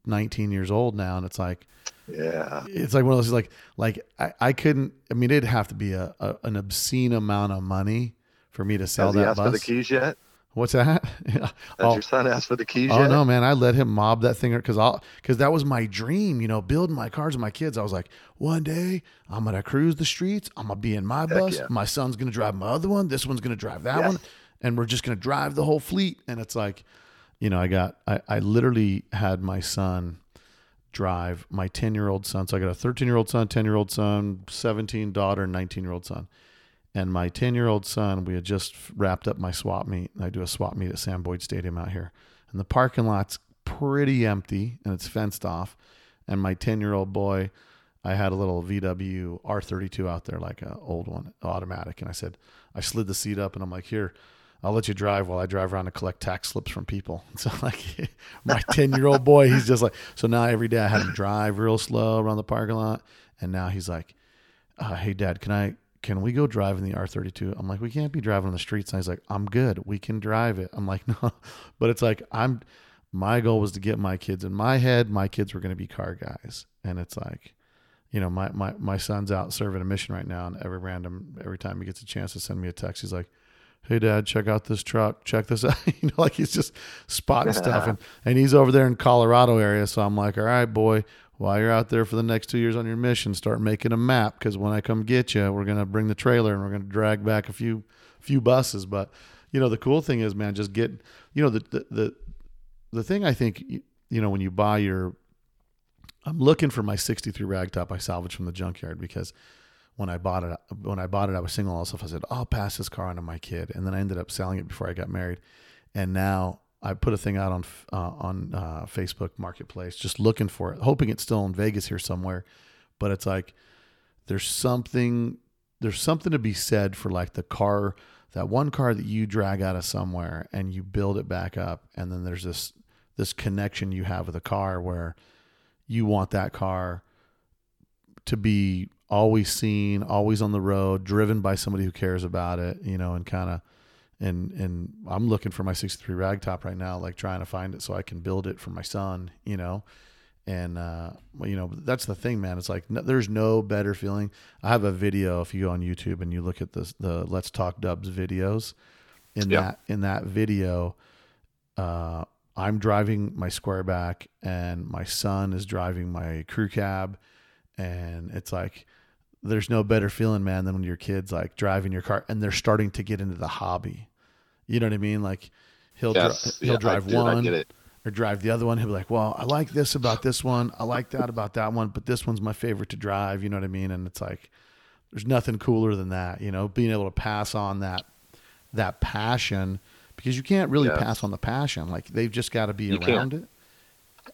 19 years old now, and it's like Yeah. it's like one of those like like I, I couldn't I mean it'd have to be a, a an obscene amount of money for me to sell Has he that asked bus. for the keys yet? What's that? Yeah. Has Oh, your son asked for the keys oh yet? no, man! I let him mob that thing because I'll because that was my dream. You know, building my cars with my kids. I was like, one day I'm gonna cruise the streets. I'm gonna be in my bus. yeah. My son's gonna drive my other one. This one's gonna drive that Yes. one, and we're just gonna drive the whole fleet. And it's like, you know, I got I, I literally had my son drive my 10 year old son. So I got a 13 year old son, 10 year old son, 17 daughter, 19 year old son. And my 10 year old son, we had just wrapped up my swap meet. I do a swap meet at Sam Boyd Stadium out here. And the parking lot's pretty empty and it's fenced off. And my 10 year old boy, I had a little VW R32 out there, like an old one, automatic. And I said, I slid the seat up and I'm like, here, I'll let you drive while I drive around and collect tax slips from people. So like my 10 year old boy, he's just like, so now every day I had him drive real slow around the parking lot. And now he's like, uh, hey dad, can I, can we go drive in the R32? I'm like, we can't be driving on the streets. And he's like, I'm good. We can drive it. I'm like, no, but it's like, I'm, my goal was to get my kids in my head. My kids were going to be car guys. And it's like, you know, my, my, my son's out serving a mission right now. And every random, every time he gets a chance to send me a text, he's like, Hey dad, check out this truck. Check this out. you know, like he's just spotting stuff. And, and he's over there in Colorado area. So I'm like, all right, boy, while you're out there for the next two years on your mission, start making a map. Cause when I come get you, we're to bring the trailer and we're to drag back a few, few buses. But you know, the cool thing is, man, just get, you know, the, the, the, the thing I think, you know, when you buy your, I'm looking for my 63 ragtop I salvaged from the junkyard because when I bought it, when I bought it, I was single all stuff. I said, I'll pass this car on to my kid. And then I ended up selling it before I got married. And now I put a thing out on, uh, on uh, Facebook marketplace, just looking for it, hoping it's still in Vegas here somewhere. But it's like, there's something, there's something to be said for like the car, that one car that you drag out of somewhere and you build it back up. And then there's this, this connection you have with a car where you want that car to be always seen, always on the road, driven by somebody who cares about it, you know, and kind of and and I'm looking for my 63 ragtop right now, like trying to find it so I can build it for my son, you know. And uh, well, you know, that's the thing, man. It's like no, there's no better feeling. I have a video if you go on YouTube and you look at this, the Let's Talk Dubs videos. In Yeah. that in that video, uh, I'm driving my squareback and my son is driving my crew cab, and it's like there's no better feeling, man, than when your kids like driving your car and they're starting to get into the hobby. You know what I mean? Like he'll dri- he'll Yeah, drive one or drive the other one. He'll be like, "Well, I like this about this one. I like that about that one, but this one's my favorite to drive." You know what I mean? And it's like there's nothing cooler than that. You know, being able to pass on that that passion because you can't really Yes. pass on the passion. Like they've just got to be You around can't. it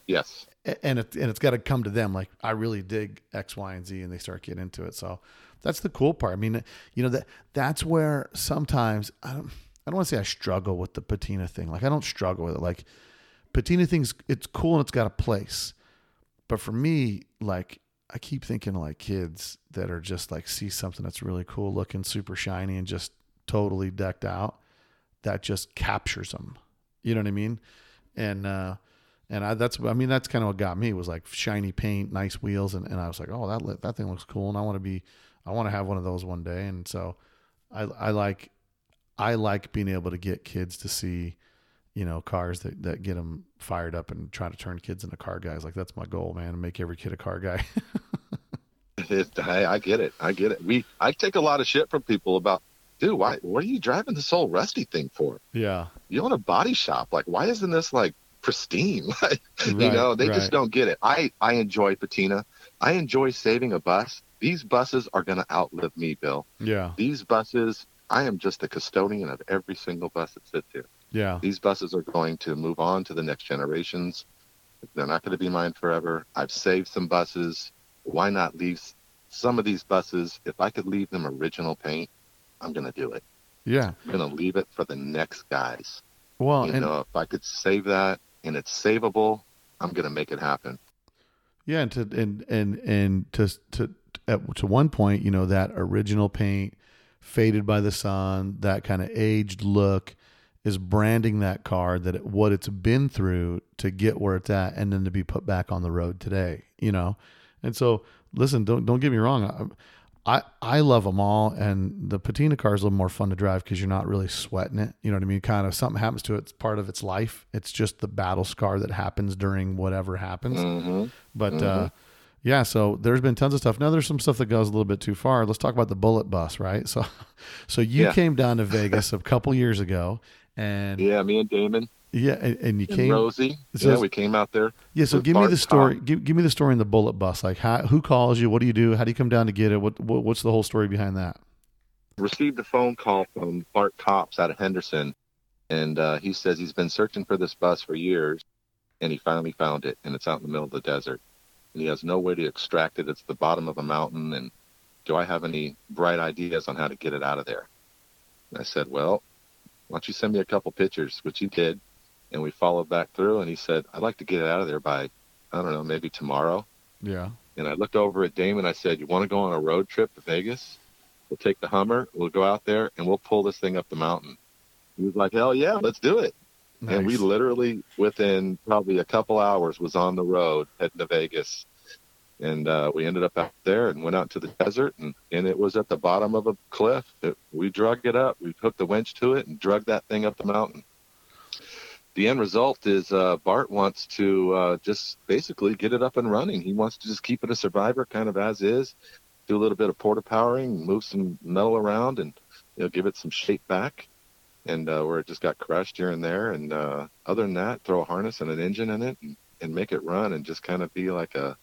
Yes. and it and it's got to come to them like I really dig X, Y, and Z, and they start getting into it. So that's the cool part. I mean, you know that that's where sometimes I don't I don't want to say I struggle with the patina thing. Like I don't struggle with it. Like patina things, it's cool and it's got a place. But for me, like I keep thinking like kids that are just like see something that's really cool looking, super shiny, and just totally decked out. That just captures them. You know what I mean? And uh, and I that's I mean that's kind of what got me was like shiny paint, nice wheels, and, and I was like, oh that that thing looks cool, and I want to be I want to have one of those one day. And so I I like I like being able to get kids to see you know cars that that get them fired up and try to turn kids into car guys. Like that's my goal, man, to make every kid a car guy. It, I, I get it. I get it. We I take a lot of shit from people about, dude, why what are you driving this old rusty thing for? yeah. You own a body shop. Like, why isn't this like pristine? Like, you know, they right. just don't get it. I I enjoy patina. I enjoy saving a bus. These buses are gonna outlive me, Bill. Yeah. These buses, I am just the custodian of every single bus that sits here. Yeah. These buses are going to move on to the next generations. They're not going to be mine forever. I've saved some buses. Why not leave some of these buses? If I could leave them original paint, I'm going to do it. Yeah. I'm going to leave it for the next guys. Well, you and know, if I could save that and it's savable, I'm going to make it happen. yeah, and to and and and to to at, to one point, you know, that original paint faded by the sun, that kind of aged look is branding that car that it, what it's been through to get where it's at and then to be put back on the road today, you know. And so, listen, don't don't get me wrong. I I, I love them all, and the patina car is a little more fun to drive because you're not really sweating it. You know what I mean? Kind of something happens to it, it's part of its life. It's just the battle scar that happens during whatever happens. hmm But uh, yeah, so there's been tons of stuff. Now there's some stuff that goes a little bit too far. Let's talk about the bullet bus, right? So, so you Yeah. came down to Vegas a couple years ago, and yeah, Yeah, me and Damon and, and you and came. Rosie. So yeah, we came out there. Yeah, so give me the story. Give, give me the story in the bullet bus. Like, how, who calls you? What do you do? How do you come down to get it? What, what what's the whole story behind that? received a phone call from Bart Cops out of Henderson, and uh, he says he's been searching for this bus for years, and he finally found it, and it's out in the middle of the desert, and he has no way to extract it. It's the bottom of a mountain, and do I have any bright ideas on how to get it out of there? And I said, well, why don't you send me a couple pictures, which he did, and we followed back through, and he said, I'd like to get it out of there by, I don't know, maybe tomorrow. Yeah, And I looked over at Damon. I said, "You want to go on a road trip to Vegas? We'll take the Hummer. We'll go out there and we'll pull this thing up the mountain." He was like, "Hell yeah, let's do it!" And we literally, within probably a couple hours, was on the road heading to Vegas. And uh, we ended up out there and went out to the desert, and, and it was at the bottom of a cliff. It, we drug it up. We hooked the winch to it and drug that thing up the mountain. The end result is uh, Bart wants to uh, just basically get it up and running. He wants to just keep it a survivor, kind of as is. Do a little bit of porta powering, move some metal around, and you know, give it some shape back and uh, where it just got crushed here and there. And uh, other than that, throw a harness and an engine in it and, and make it run and just kind of be like a,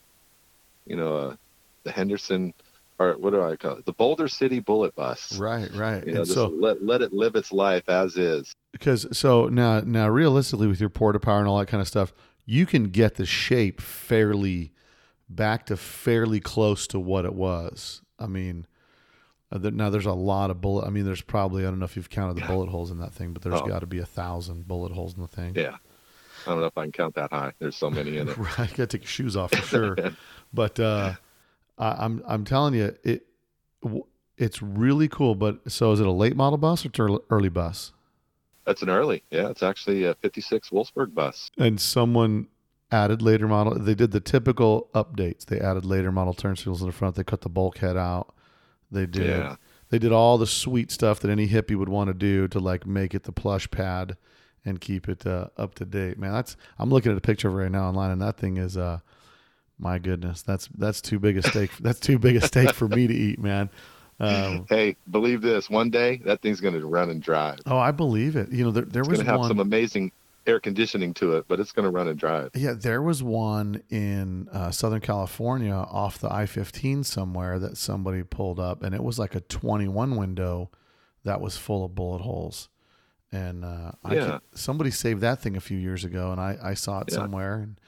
you know, a, the Henderson or what do I call it? The Boulder City Bullet Bus. right, right. You know, just so let let it live its life as is. because so now now realistically with your porta power and all that kind of stuff, you can get the shape fairly back to fairly close to what it was. I mean. Uh, Now there's a lot of bullet. I mean, there's probably I don't know if you've counted the bullet holes in that thing, but there's Oh. got to be a thousand bullet holes in the thing. Yeah. I don't know if I can count that high. There's so many in it. Right, got to take your shoes off for sure. but uh, I, I'm I'm telling you, it it's really cool. But so is it a late model bus or early bus? That's an early. Yeah, it's actually a 56 Wolfsburg bus. And someone added later model. They did the typical updates. They added later model turn signals in the front. They cut the bulkhead out. They did. Yeah. They did all the sweet stuff that any hippie would want to do to like make it the plush pad and keep it uh, up to date. Man, that's I'm looking at a picture of it right now online, and that thing is uh, my goodness, that's that's too big a steak. that's too big a steak for me to eat, man. Um, Hey, believe this. One day that thing's going to run and drive. oh, I believe it. You know, there there was going to have one. some amazing air conditioning to it, but it's going to run and drive. Yeah, there was one in uh, Southern California off the I 15 somewhere that somebody pulled up, and it was like a 21 window that was full of bullet holes. And uh, I Yeah. could- somebody saved that thing a few years ago, and I, I saw it Yeah. somewhere. And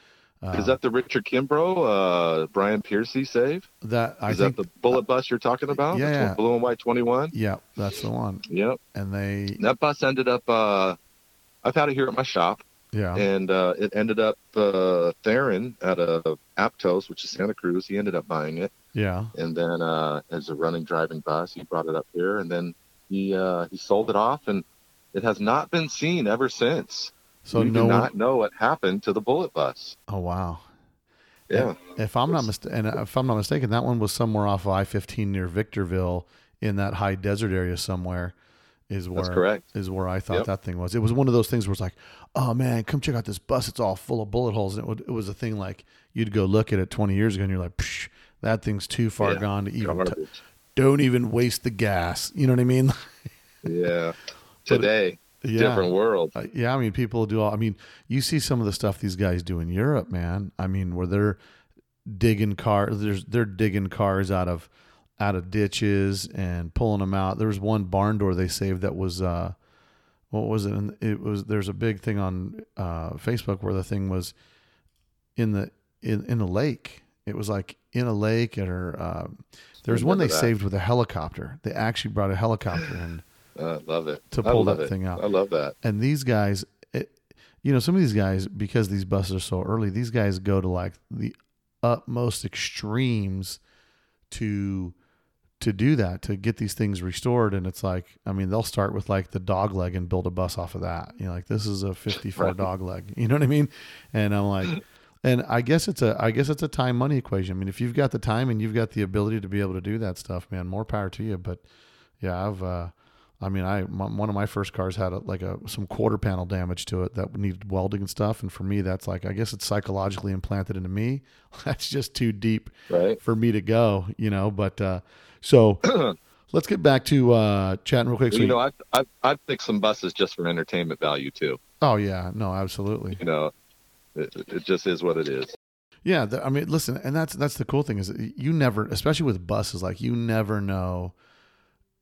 Uh, Is that the Richard Kimbrough, uh, Brian Piercy save? that? I Is think. that the bullet bus you're talking about? Yeah, yeah. blue and white 21. yeah, that's the one. Yep. And they. That bus ended up. Uh, I've had it here at my shop, Yeah. and uh, it ended up. Uh, Theron at a Aptos, which is Santa Cruz. He ended up buying it, Yeah. and then uh, as a running driving bus, he brought it up here, and then he uh, he sold it off, and it has not been seen ever since. So we no do one. not know what happened to the bullet bus. Oh wow. Yeah. If I'm not mist- and if I'm not mistaken, that one was somewhere off of I-15 near Victorville in that high desert area somewhere. Is where That's correct. is where I thought Yep. that thing was. It was one of those things where it's like, oh man, come check out this bus. It's all full of bullet holes. And it, would, it was a thing like you'd go look at it 20 years ago and you're like, Psh, that thing's too far Yeah. gone to even. T- don't even waste the gas. You know what I mean? yeah. Today, yeah. different world. Uh, yeah, I mean, people do all. I mean, you see some of the stuff these guys do in Europe, man. I mean, where they're digging cars, there's they're digging cars out of out of ditches and pulling them out. There was one barn door they saved that was uh, what was it? And it was there's a big thing on uh, Facebook where the thing was in the in in a lake. It was like in a lake or uh, there's one they that. saved with a helicopter. They actually brought a helicopter in I love it. To pull that it. thing out. I love that. and these guys it, you know some of these guys because these buses are so early these guys go to like the utmost extremes to to do that to get these things restored and it's like i mean they'll start with like the dog leg and build a bus off of that you know like this is a 54 Right. dog leg you know what i mean and i'm like and i guess it's a i guess it's a time money equation i mean if you've got the time and you've got the ability to be able to do that stuff man more power to you but yeah i've uh I mean, I my, one of my first cars had a, like a some quarter panel damage to it that needed welding and stuff, and for me, that's like I guess it's psychologically implanted into me. That's just too deep Right. for me to go, you know. But uh, so let's get back to uh, chatting real quick. So you know, I I I pick some buses just for entertainment value too. oh yeah, no, absolutely, You know, it, it just is what it is. yeah. The, I mean, listen, and that's that's the cool thing is that you never, especially with buses, like you never know.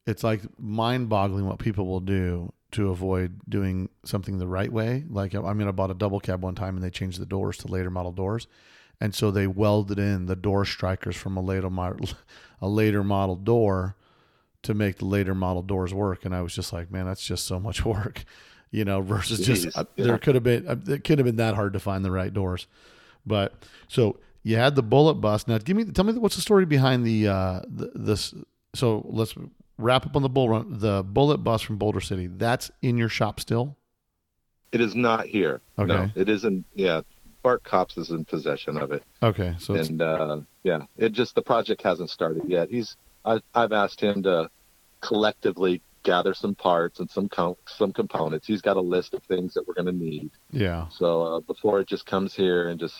It's like mind-boggling what people will do to avoid doing something the right way. Like I mean, I bought a double cab one time and they changed the doors to later model doors, and so they welded in the door strikers from a later model, a later model door to make the later model doors work. And I was just like, man, that's just so much work, you know. Versus just Jeez, uh, yeah. there could have been uh, it could have been that hard to find the right doors, but so you had the bullet bus. Now, give me tell me what's the story behind the uh the, this. So let's wrap up on the bull run. The bullet bus from Boulder City. That's in your shop still. It is not here. Okay. No, it isn't. Yeah, Bart Cops is in possession of it, Okay, so and uh, yeah, it just the project hasn't started yet. He's I, I've asked him to collectively gather some parts and some com- some components. He's got a list of things that we're going to need. yeah, So uh, before it just comes here and just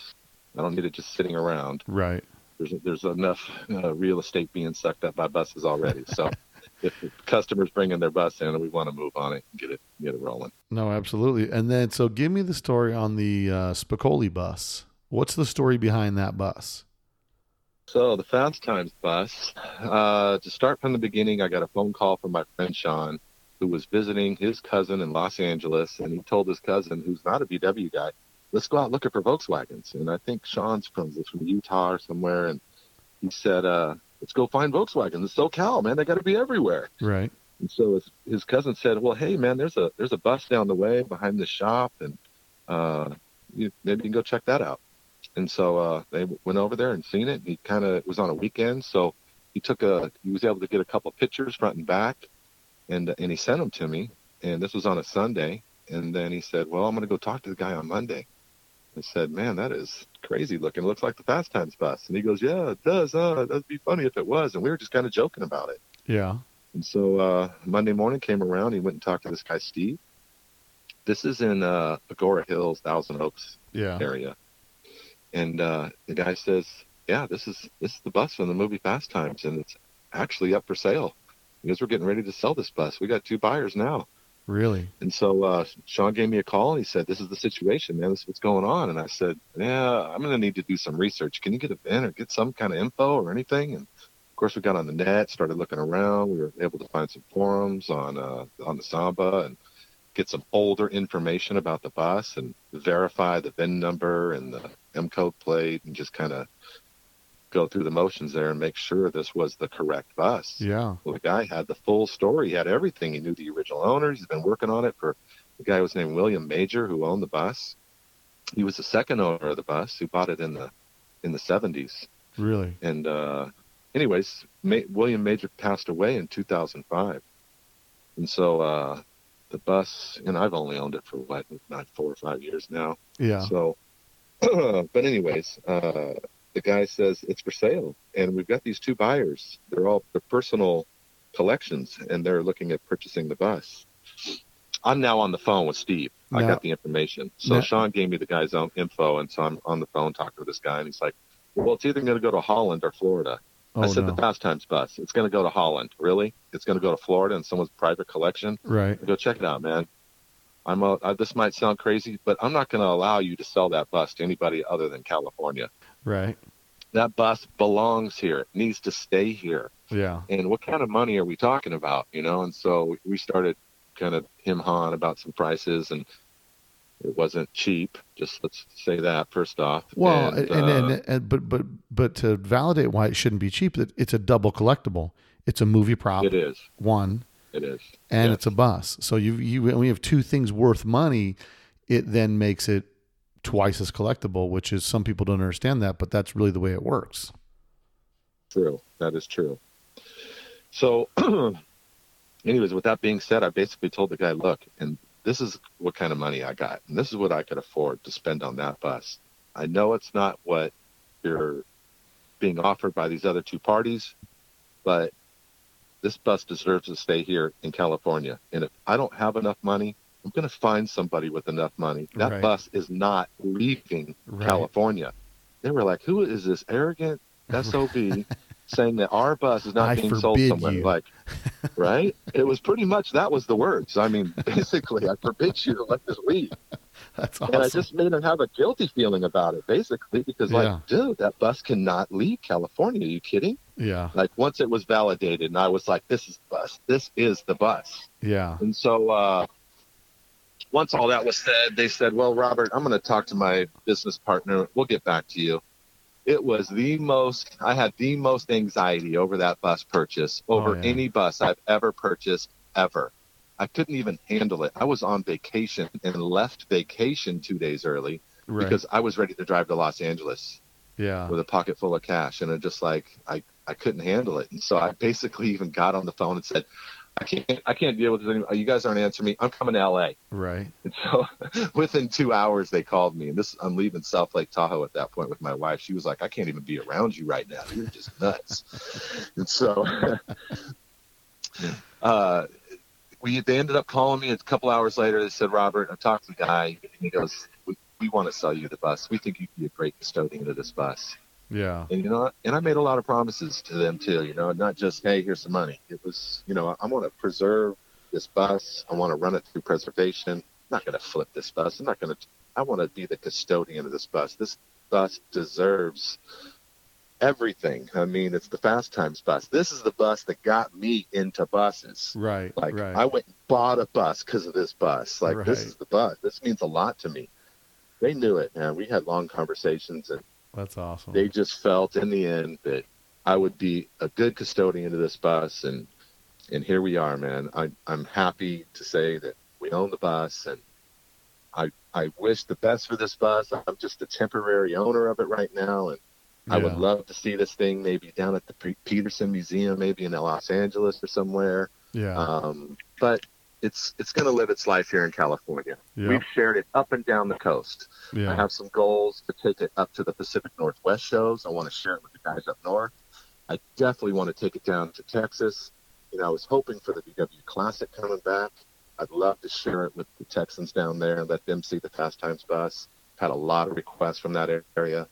I don't need it just sitting around. right. There's there's enough uh, real estate being sucked up by buses already. So if the customers bring in their bus in, and we want to move on it and get it get it rolling. No, absolutely. And then, so give me the story on the uh, Spicoli bus. What's the story behind that bus? So the Fast Times bus. Uh, to start from the beginning, I got a phone call from my friend Sean, who was visiting his cousin in Los Angeles, and he told his cousin, who's not a VW guy, "Let's go out looking for Volkswagens." And I think Sean's from from Utah or somewhere, and he said, uh, "Let's go find Volkswagens. It's SoCal, man. They got to be everywhere." Right. And so his, his cousin said, "Well, hey man, there's a there's a bus down the way behind the shop, and uh, you, maybe you can go check that out." And so uh, they went over there and seen it. He kind of it was on a weekend, so he took a he was able to get a couple pictures front and back, and and he sent them to me. And this was on a Sunday. And then he said, "Well, I'm going to go talk to the guy on Monday." I said, "Man, that is crazy looking. It looks like the Fast Times bus." And he goes, "Yeah, it does. Uh, that'd be funny if it was." And we were just kind of joking about it. Yeah. And so uh, Monday morning came around. He went and talked to this guy, Steve. This is in uh, Agoura Hills, Thousand Oaks Yeah. area. And uh, the guy says, "Yeah, this is this is the bus from the movie Fast Times, and it's actually up for sale. Because we're getting ready to sell this bus. We got two buyers now." Really? And so uh, Sean gave me a call and he said, "This is the situation, man. This is what's going on." And I said, "Yeah, I'm going to need to do some research. Can you get a VIN or get some kind of info or anything?" And of course, we got on the net, started looking around. We were able to find some forums on uh, on the Samba, and get some older information about the bus and verify the VIN number and the M code plate and just kind of go through the motions there and make sure this was the correct bus. Yeah. Well, the guy had the full story. He had everything. He knew the original owner. He's been working on it for the guy was named William Major, who owned the bus. He was the second owner of the bus, who bought it in the in the 70s. Really. And uh, anyways, Ma- William Major passed away in 2005, and so uh, the bus, and I've only owned it for what, not four or five years now. Yeah. So, but anyways, uh, the guy says it's for sale, and we've got these two buyers. They're all they're personal collections, and they're looking at purchasing the bus. I'm now on the phone with Steve. I got the information. So Sean gave me the guy's own info, and so I'm on the phone talking to this guy, and he's like, "Well, it's either going to go to Holland or Florida." oh, I said, no. "The Fast Times bus. It's going to go to Holland. Really? It's going to go to Florida and someone's private collection? right. Go check it out, man." I'm a, I, this might sound crazy, but I'm not going to allow you to sell that bus to anybody other than California. Right. That bus belongs here. It needs to stay here. Yeah. And what kind of money are we talking about? You know, and so we- started kind of him hawing about some prices, and it wasn't cheap. Just let's say that first off. Well, and, and, and, uh, and, but but but to validate why it shouldn't be cheap, that it's a double collectible. It's a movie prop, it is. one, It is. and Yes. it's a bus. So you you when you have two things worth money, it then makes it twice as collectible, which is some people don't understand that, but that's really the way it works. True. That is true. So, anyways, with that being said, I basically told the guy, look, and this is what kind of money I got, and this is what I could afford to spend on that bus. I know it's not what you're being offered by these other two parties, but this bus deserves to stay here in California. And if I don't have enough money, I'm going to find somebody with enough money. That Right. bus is not leaving Right. California. They were like, who is this arrogant SOB saying that our bus is not I being sold somewhere? you. Like, right? It was pretty much that was the words. I mean, basically, I forbid you to let this leave. That's awesome. And I just made him have a guilty feeling about it, basically, because, like, Yeah. dude, that bus cannot leave California. Are you kidding? yeah, Like, once it was validated, and I was like, this is the bus. This is the bus. yeah, And so, uh, once all that was said, they said, Well, Robert, I'm going to talk to my business partner. We'll get back to you. It was the most, I had the most anxiety over that bus purchase, oh, over Oh, yeah. any bus I've ever purchased, ever. I couldn't even handle it. I was on vacation and left vacation two days early right. because I was ready to drive to Los Angeles yeah, with a pocket full of cash. And it just like, I, I couldn't handle it. And so I basically even got on the phone and said, I can't, I can't deal with this anymore. You guys aren't answering me. I'm coming to LA. right. And so within two hours, they called me. And this, I'm leaving South Lake Tahoe at that point with my wife. She was like, I can't even be around you right now. You're just nuts. and so uh, we, they ended up calling me a couple hours later. They said, Robert, I talked to the guy. And he goes, we, we want to sell you the bus. We think you'd be a great custodian of this bus. Yeah, And you know, and I made a lot of promises to them too. You know, not just hey, here's some money. It was, you know, I want to preserve this bus. I want to run it through preservation. I'm not going to flip this bus. I'm not going to. I want to be the custodian of this bus. This bus deserves everything. I mean, it's the Fast Times bus. This is the bus that got me into buses. right, Like right. I went and bought a bus because of this bus. Like this is the bus. This means a lot to me. They knew it, man. We had long conversations and That's awesome. they just felt in the end that I would be a good custodian of this bus, and and here we are, man. I, I'm happy to say that we own the bus, and I I wish the best for this bus. I'm just a temporary owner of it right now, and I would love to see this thing maybe down at the Petersen Museum, maybe in Los Angeles or somewhere. yeah, Um, but it's it's going to live its life here in California. yeah, We've shared it up and down the coast. I have some goals to take it up to the Pacific Northwest shows. I want to share it with the guys up north. I definitely want to take it down to Texas. You know, I was hoping for the VW Classic coming back. I'd love to share it with the Texans down there and let them see the Fast Times bus. Had a lot of requests from that area,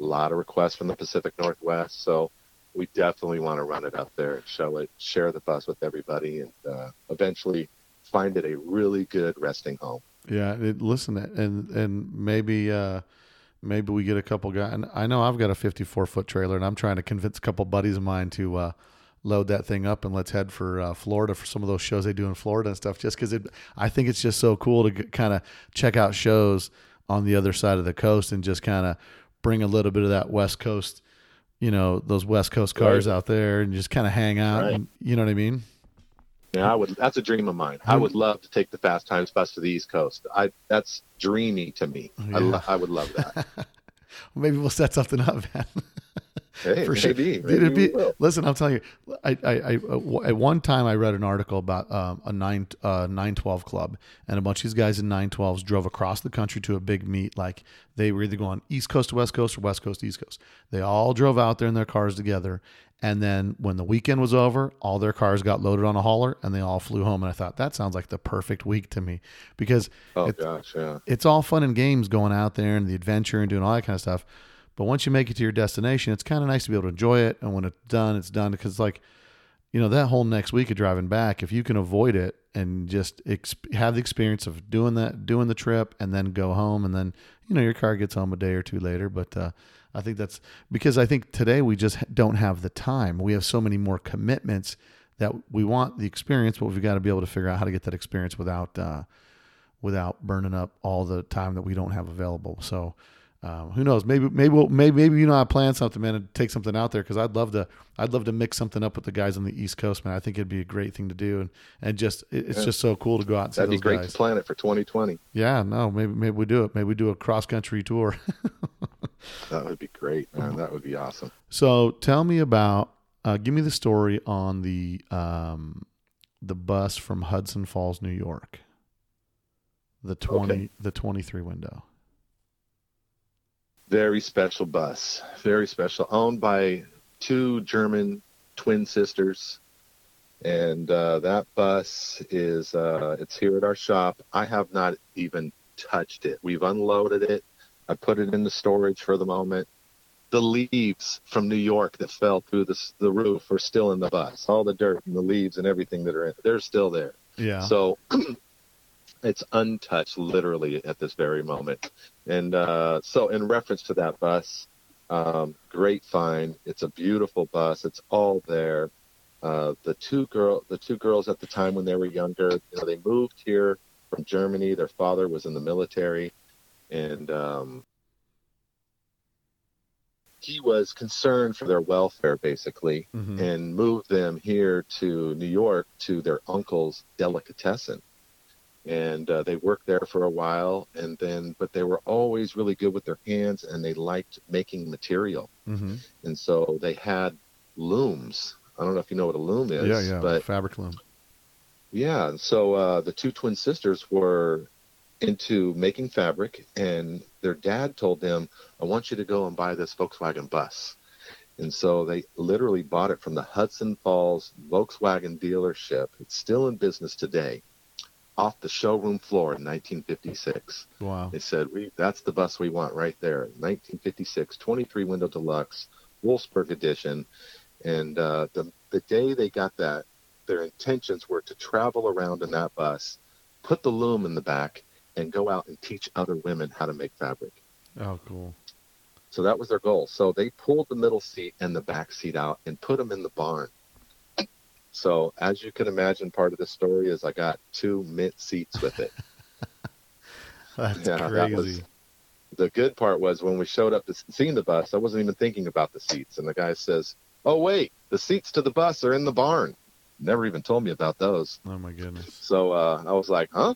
a lot of requests from the Pacific Northwest. So we definitely want to run it up there and show it, share the bus with everybody, and uh, eventually find it a really good resting home. yeah. It, listen, and and maybe uh, maybe we get a couple guys. And I know I've got a 54 foot trailer, and I'm trying to convince a couple buddies of mine to uh, load that thing up and let's head for uh, Florida for some of those shows they do in Florida and stuff. Just because I think it's just so cool to kind of check out shows on the other side of the coast and just kind of bring a little bit of that West Coast, you know, those West Coast cars Right. out there and just kind of hang out. Right. And, you know what I mean? Yeah, I would. That's a dream of mine. I would love to take the Fast Times bus to the East Coast. I that's dreamy to me. I, lo- I would love that. Maybe we'll set something up, man. Hey, for sure. maybe, Dude, maybe it'd be- listen, I'm telling you, I, I, I, uh, at one time I read an article about um, a nine, uh, nine twelve club, and a bunch of these guys in nine twelves drove across the country to a big meet. Like they were either going East Coast to West Coast or West Coast to East Coast. They all drove out there in their cars together, and then when the weekend was over, all their cars got loaded on a hauler, and they all flew home. And I thought that sounds like the perfect week to me, because Oh it- gosh, yeah. it's all fun and games going out there and the adventure and doing all that kind of stuff. But once you make it to your destination, it's kind of nice to be able to enjoy it. And when it's done, it's done because, like, you know, that whole next week of driving back, if you can avoid it and just ex- have the experience of doing that, doing the trip, and then go home, and then you know your car gets home a day or two later. But uh, I think that's because I think today we just don't have the time. We have so many more commitments that we want the experience, but we've got to be able to figure out how to get that experience without. Uh, without burning up all the time that we don't have available. So um, who knows? Maybe maybe we'll, maybe maybe you know I plan something, man, and take something out there because I'd love to I'd love to mix something up with the guys on the East Coast, man. I think it'd be a great thing to do, and and just it's Yeah. just so cool to go out and see That'd be those great guys. to plan it for 2020. Yeah, no, maybe maybe we do it. Maybe we do a cross country tour. That would be great, man. That would be awesome. so tell me about uh, give me the story on the um, the bus from Hudson Falls, New York. The twenty Okay. the twenty three window. Very special bus. Very special. Owned by two German twin sisters. And uh, that bus is uh, it's here at our shop. I have not even touched it. We've unloaded it. I put it in the storage for the moment. The leaves from New York that fell through the, the roof are still in the bus. All the dirt and the leaves and everything that are in it, they're still there. Yeah. So it's untouched literally at this very moment. And uh, so, in reference to that bus, um, great find. It's a beautiful bus. It's all there. Uh, the two girl, the two girls at the time when they were younger, you know, they moved here from Germany. Their father was in the military, and um, he was concerned for their welfare, basically Mhm. and moved them here to New York to their uncle's delicatessen. And uh, they worked there for a while, and then, but they were always really good with their hands, and they liked making material. Mhm. And so they had looms. I don't know if you know what a loom is, yeah, yeah. but Fabric loom. yeah, and so uh, the two twin sisters were into making fabric, and their dad told them, "I want you to go and buy this Volkswagen bus." And so they literally bought it from the Hudson Falls Volkswagen dealership. It's still in business today, off the showroom floor in 1956. Wow. They said, "We that's the bus we want right there." 1956, 23 window deluxe, Wolfsburg edition, and uh, the the day they got that, their intentions were to travel around in that bus, put the loom in the back, and go out and teach other women how to make fabric. Oh, cool. So that was their goal. So they pulled the middle seat and the back seat out and put them in the barn. So as you can imagine, part of the story is I got two mint seats with it. That's Yeah, that crazy. was- the good part was when we showed up to seeing the bus, I wasn't even thinking about the seats. And the guy says, "Oh wait, the seats to the bus are in the barn." Never even told me about those. oh my goodness. So uh, I was like, "Huh?"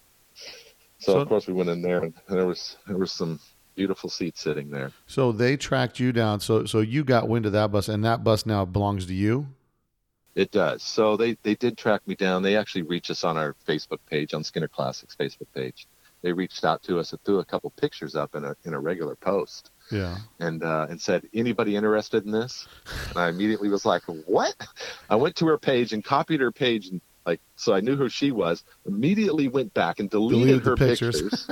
So, So- of course we went in there, and there was there was some beautiful seats sitting there. So they tracked you down. So so you got wind of that bus, and that bus now belongs to you. It does. So they they did track me down. They actually reached us on our Facebook page, on Skinner Classics Facebook page. They reached out to us and threw a couple pictures up in a in a regular post. Yeah. and uh, and said, "Anybody interested in this?" And I immediately was like, "What?" I went to her page and copied her page, and like so I knew who she was. Immediately went back and deleted, Deleted her pictures. pictures.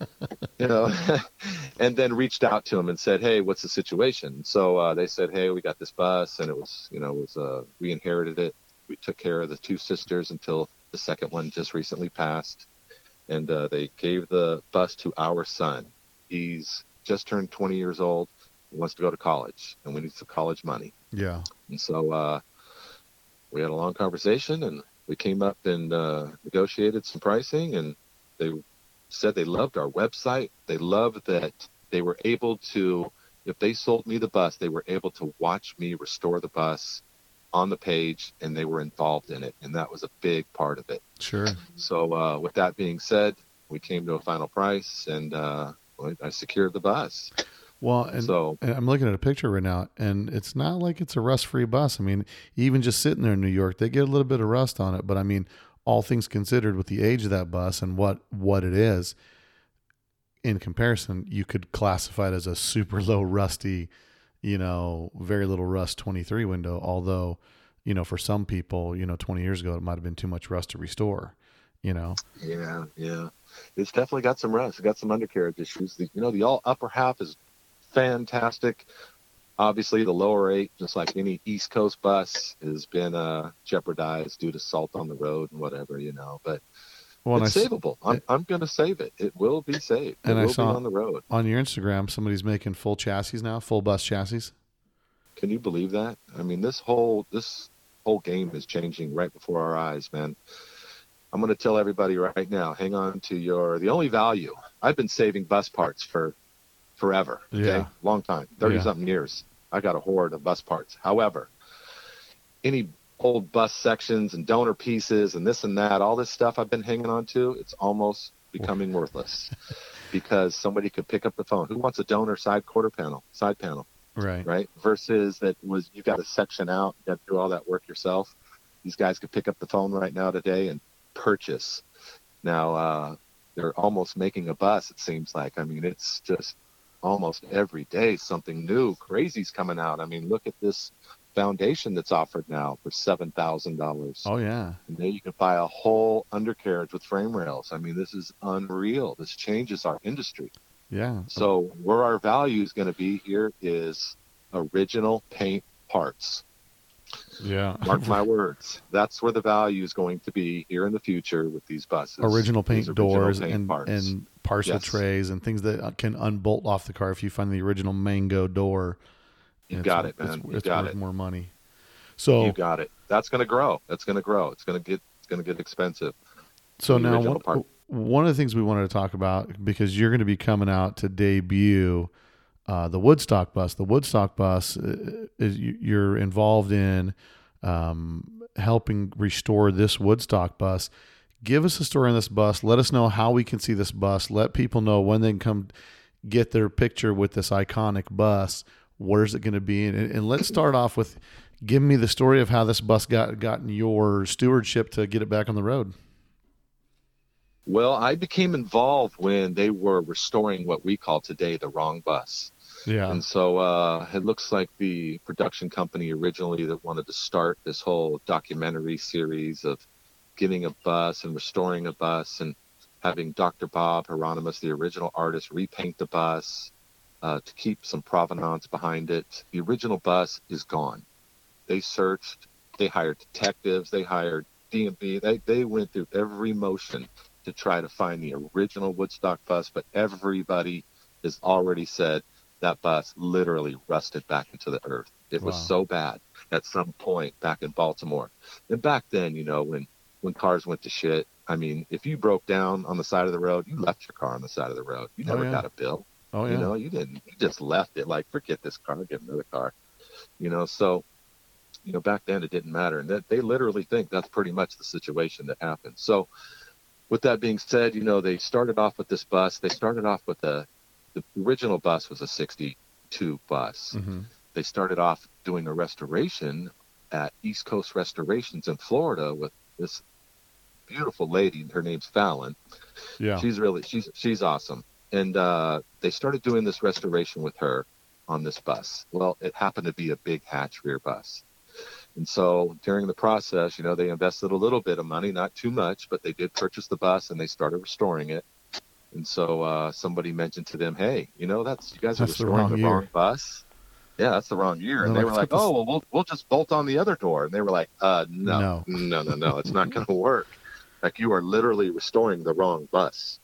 you know, and then reached out to him and said, "Hey, what's the situation?" So uh, they said, "Hey, we got this bus, and it was you know it was uh, we inherited it. We took care of the two sisters until the second one just recently passed, and uh, they gave the bus to our son. He's just turned 20 years old. He wants to go to college, and we need some college money. Yeah. And so uh, we had a long conversation, and we came up and uh, negotiated some pricing, and they said they loved our website. They loved that they were able to, if they sold me the bus, they were able to watch me restore the bus on the page, and they were involved in it, and that was a big part of it. Sure. So, uh, with that being said, we came to a final price, and uh, I secured the bus. Well, and, So- and I'm looking at a picture right now, and it's not like it's a rust-free bus. I mean, even just sitting there in New York, they get a little bit of rust on it. But I mean, all things considered, with the age of that bus and what what it is, in comparison, you could classify it as a super low rusty, you know, very little rust 23 window. Although, you know, for some people, you know, 20 years ago, it might have been too much rust to restore. You know, Yeah, yeah. It's definitely got some rust. It's got some undercarriage issues. The, you know, the all upper half is fantastic. Obviously, the lower eight, just like any East Coast bus, has been uh, jeopardized due to salt on the road and whatever, you know. But well, it's I savable. I'm, I'm going to save it. It will be saved. And it I saw- on the road. on your Instagram, somebody's making full chassis now, full bus chassis. Can you believe that? I mean, this whole this whole game is changing right before our eyes, man. I'm going to tell everybody right now. Hang on to your the only value. I've been saving bus parts for forever. Okay, Yeah. long time, thirty Yeah. something years. I got a hoard of bus parts. However, any old bus sections and donor pieces and this and that, all this stuff I've been hanging on to, it's almost becoming worthless because somebody could pick up the phone. Who wants a donor side quarter panel, side panel? Right. right? Versus that was you got to section out, you got to do all that work yourself. These guys could pick up the phone right now today and purchase. Now uh, they're almost making a bus. It seems like. I mean, it's just almost every day something new, crazy's coming out. I mean, look at this foundation that's offered now for seven thousand dollars. Oh yeah. And then you can buy a whole undercarriage with frame rails. I mean, this is unreal. This changes our industry. Yeah. So where our value is going to be here is original paint parts. Yeah. Mark my words. That's where the value is going to be here in the future with these buses. original paint These original doors paint and parts. and parcel Yes. trays and things that uh, can unbolt off the car if you find the original mango door. you it's- got it, it's- man. It's, you got worth it. more money. So You got it. That's going to grow. That's going to grow. It's going to get. It's going to get expensive. so the now one, part. one of the things we wanted to talk about because you're going to be coming out to debut uh, the Woodstock bus. The Woodstock bus uh, is you- you're involved in um, helping restore this Woodstock bus. Give us a story on this bus. Let us know how we can see this bus. Let people know when they can come get their picture with this iconic bus. Where's it going to be? And, and let's start off with give me the story of how this bus got gotten your stewardship to get it back on the road. Well, I became involved when they were restoring what we call today the wrong bus. Yeah. And so uh, it looks like the production company originally that wanted to start this whole documentary series of getting a bus and restoring a bus and having Dr. Bob Hieronimus, the original artist, repaint the bus uh, to keep some provenance behind it. The original bus is gone. They searched, they hired detectives, they hired DMV, they, they went through every motion to try to find the original Woodstock bus, but everybody has already said that bus literally rusted back into the earth. It was so bad at some point back in Baltimore. And back then, you know, when when cars went to shit, I mean, if you broke down on the side of the road, you left your car on the side of the road. You Oh, never yeah. got a bill. Oh yeah. You know, you didn't. You just left it like, forget this car, get another car. You know, so you know, back then it didn't matter, and that they literally think that's pretty much the situation that happened. So, with that being said, you know, they started off with this bus. They started off with a the original bus was a '62 bus. hmm They started off doing a restoration at East Coast Restorations in Florida with this beautiful lady. Her name's Fallon. Yeah. She's really she's she's awesome. And uh, they started doing this restoration with her on this bus. Well, it happened to be a big hatch rear bus. And so during the process, you know, they invested a little bit of money, not too much, but they did purchase the bus and they started restoring it. And so uh, somebody mentioned to them, "Hey, you know, that's you guys are That's the restoring wrong the wrong bus." Yeah, that's the wrong year. And They're they were like, like, "Let's put "Oh, well, we'll we'll just bolt on the other door." And they were like, "Uh, no, No. no, no, no, it's not going to work. Like you are literally restoring the wrong bus."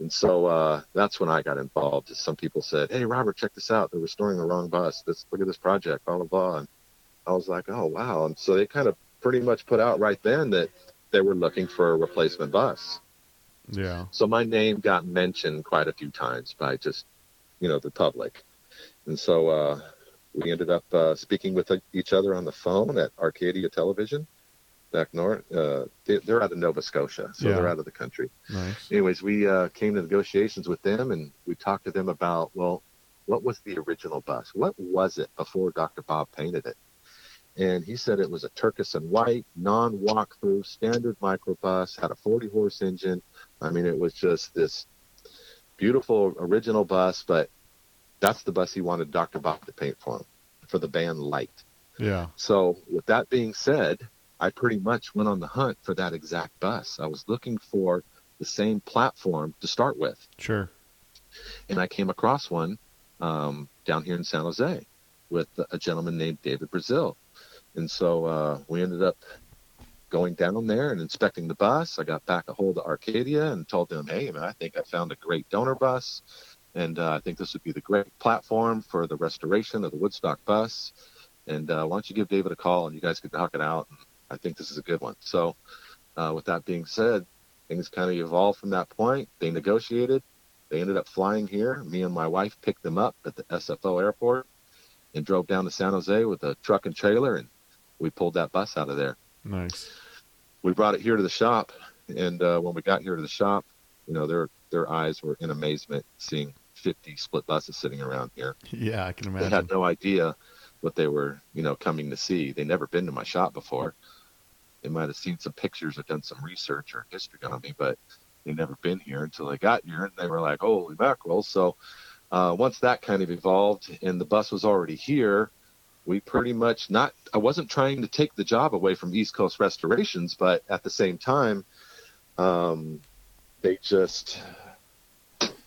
And so uh, that's when I got involved. Is some people said, "Hey, Robert, check this out. They're restoring the wrong bus. Let's look at this project." Blah blah blah. And I was like, "Oh wow!" And so they kind of pretty much put out right then that they were looking for a replacement bus. Yeah. So my name got mentioned quite a few times by just, you know, the public. And so uh, we ended up uh, speaking with each other on the phone at Arcadia Television back north. Uh, they, they're out of Nova Scotia, so Yeah. they're out of the country. Nice. Anyways, we uh, came to negotiations with them and we talked to them about, well, what was the original bus? What was it before Dr. Bob painted it? And he said it was a turquoise and white, non walkthrough, standard microbus, had a 40 horse engine. I mean, it was just this beautiful original bus, but that's the bus he wanted Dr. Bob to paint for him, for the band Light. Yeah. So, with that being said, I pretty much went on the hunt for that exact bus. I was looking for the same platform to start with, Sure. and I came across one um, down here in San Jose with a gentleman named David Brazil. And so uh, we ended up going down there and inspecting the bus. I got back a hold of Arcadia and told them, hey, man, I think I found a great donor bus. And uh, I think this would be the great platform for the restoration of the Woodstock bus. And uh, why don't you give David a call and you guys could talk it out? And I think this is a good one. So, uh, with that being said, things kind of evolved from that point. They negotiated. They ended up flying here. Me and my wife picked them up at the SFO airport and drove down to San Jose with a truck and trailer, and we pulled that bus out of there. Nice. We brought it here to the shop, and uh, when we got here to the shop, you know, their their eyes were in amazement seeing 50 split buses sitting around here. Yeah, I can imagine. They had no idea what they were, you know, coming to see. They never been to my shop before. They might have seen some pictures or done some research or history on me, but they never been here until they got here, and they were like, "Holy mackerel!" So uh, once that kind of evolved, and the bus was already here, we pretty much not. I wasn't trying to take the job away from East Coast Restorations, but at the same time, um, they just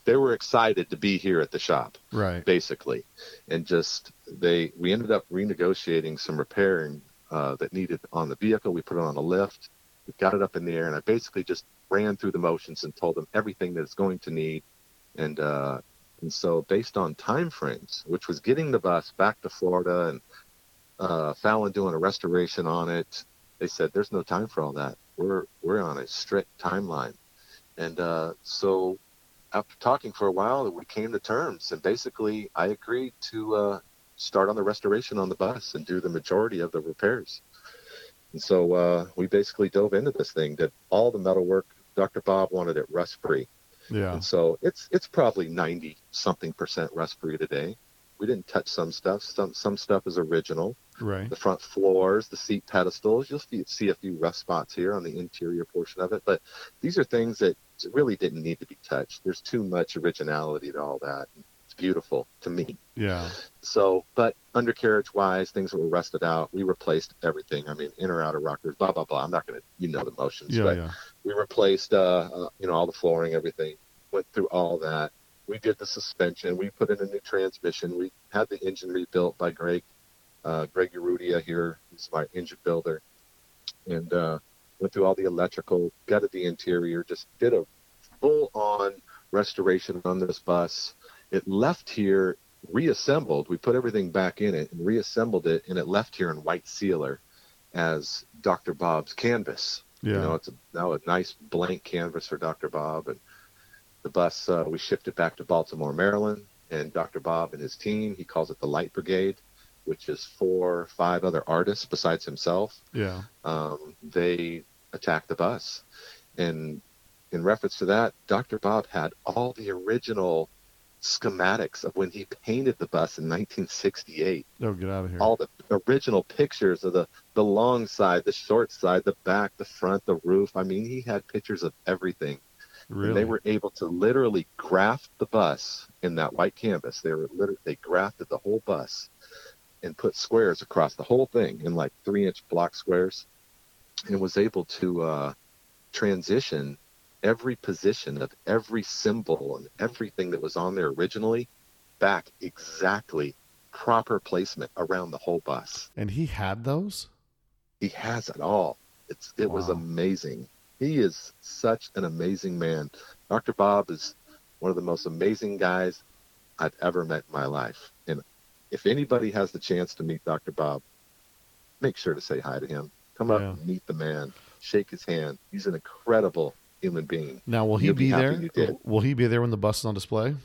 they were excited to be here at the shop right. basically and just they we ended up renegotiating some repairing uh, that needed on the vehicle. We put it on a lift. We got it up in the air and i basically just ran through the motions and told them everything that it's going to need. And uh, and so based on time frames which was getting the bus back to florida and uh, fallon doing a restoration on it they said there's no time for all that. We're we're on a strict timeline. And uh, so after talking for a while, we came to terms, and basically, I agreed to uh, start on the restoration on the bus and do the majority of the repairs. And so uh, we basically dove into this thing, did all the metal work. Dr. Bob wanted it rust free, Yeah. and so it's it's probably ninety something percent rust free today. We didn't touch some stuff. Some some stuff is original. Right. The front floors, the seat pedestals, you'll see, see a few rust spots here on the interior portion of it. But these are things that really didn't need to be touched. There's too much originality to all that. Beautiful to me. Yeah. So, but undercarriage wise, things that were rusted out, we replaced everything. I mean, in or outer rockers, blah blah blah. I'm not gonna, you know, the motions, Yeah. but Yeah. we replaced, uh, uh, you know, all the flooring, everything. Went through all that. We did the suspension. We put in a new transmission. We had the engine rebuilt by Greg, uh, Greg Urrutia here. He's my engine builder, and uh, went through all the electrical, gutted the interior, just did a full-on restoration on this bus. It left here reassembled. We put everything back in it and reassembled it, and it left here in white sealer as Dr. Bob's canvas. Yeah. You know, it's a, now a nice blank canvas for Dr. Bob. And the bus, uh, we shipped it back to Baltimore, Maryland. And Dr. Bob and his team, he calls it the Light Brigade, which is four or five other artists besides himself. yeah. Um, they attacked the bus. And in reference to that, Dr. Bob had all the original schematics of when he painted the bus in 1968 Oh, get out of here. all the original pictures of the the long side, the short side, the back, the front, the roof. I mean, he had pictures of everything. really. And they were able to literally graft the bus in that white canvas. They were literally they grafted the whole bus and put squares across the whole thing in like three inch block squares, and was able to uh, transition every position of every symbol and everything that was on there originally back exactly proper placement around the whole bus. and he had those. He has it all. It's it was amazing. He is such an amazing man. Dr. Bob is one of the most amazing guys I've ever met in my life. And if anybody has the chance to meet Dr. Bob, make sure to say hi to him. Come up Yeah. and meet the man. Shake his hand. He's an incredible human being. Now, will he You'll be, be there? Will he be there when the bus is on display?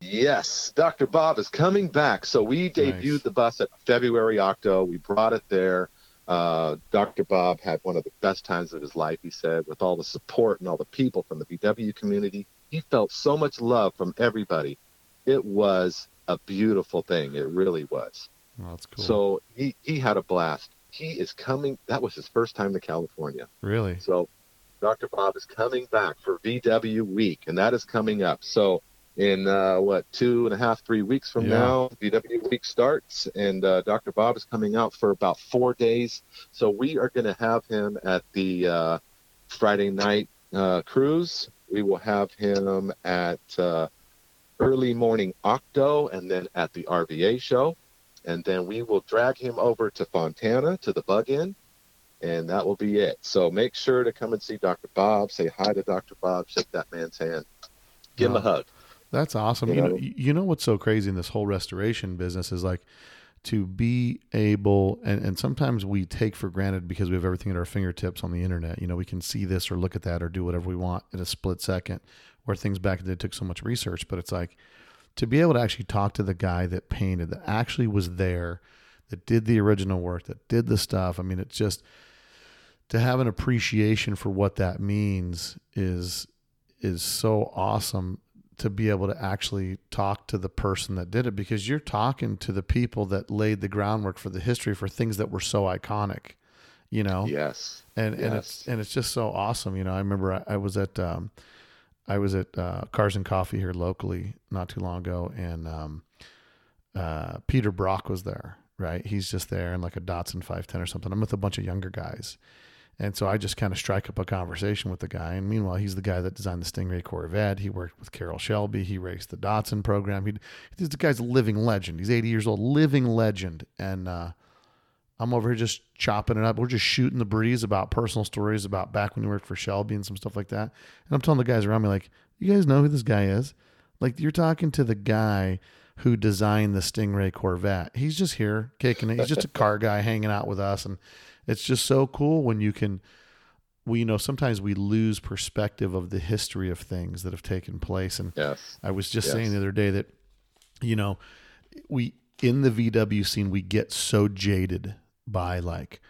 Yes, Dr. Bob is coming back. So we debuted Nice. the bus at February Octo. We brought it there. Uh, Dr. Bob had one of the best times of his life, he said, with all the support and all the people from the VW community. He felt so much love from everybody. It was a beautiful thing. It really was. Oh, that's cool. So he, he had a blast. He is coming. That was his first time to California. really, So Dr. Bob is coming back for VW Week, and that is coming up. So in uh, what two and a half, three weeks from Yeah. now, VW Week starts, and uh, Dr. Bob is coming out for about four days. So we are going to have him at the uh, Friday night uh, cruise. We will have him at uh, early morning Octo, and then at the RVA show, and then we will drag him over to Fontana to the Bug In and that will be it. So make sure to come and see Dr. Bob. Say hi to Dr. Bob. Shake that man's hand. Give him a uh, hug. that's awesome. You You know, know? you know what's so crazy in this whole restoration business is like to be able, and, and sometimes we take for granted because we have everything at our fingertips on the internet. You know, we can see this or look at that or do whatever we want in a split second. Where things back then took so much research, but it's like to be able to actually talk to the guy that painted, that actually was there, that did the original work, that did the stuff. I mean, it's just to have an appreciation for what that means is is so awesome to be able to actually talk to the person that did it because you're talking to the people that laid the groundwork for the history for things that were so iconic you know Yes. and and it's and it's just so awesome. You know, I remember I, I was at um, I was at uh, Cars and Coffee here locally not too long ago, and um, uh, Peter Brock was there. Right, he's just there in like a Datsun 510 or something. I'm with a bunch of younger guys, and so I just kind of strike up a conversation with the guy. And meanwhile, he's the guy that designed the Stingray Corvette. He worked with Carroll Shelby. He raced the Datsun program. He, the guy's a living legend. He's 80 years old, living legend, and. uh I'm over here just chopping it up. We're just shooting the breeze about personal stories about back when you worked for Shelby and some stuff like that. And I'm telling the guys around me, like, you guys know who this guy is? Like, you're talking to the guy who designed the Stingray Corvette. He's just here kicking it. He's just a car guy hanging out with us. And it's just so cool when you can, we, you know, sometimes we lose perspective of the history of things that have taken place. And Yes. I was just Yes. saying the other day that, you know, we in the VW scene we get so jaded by like,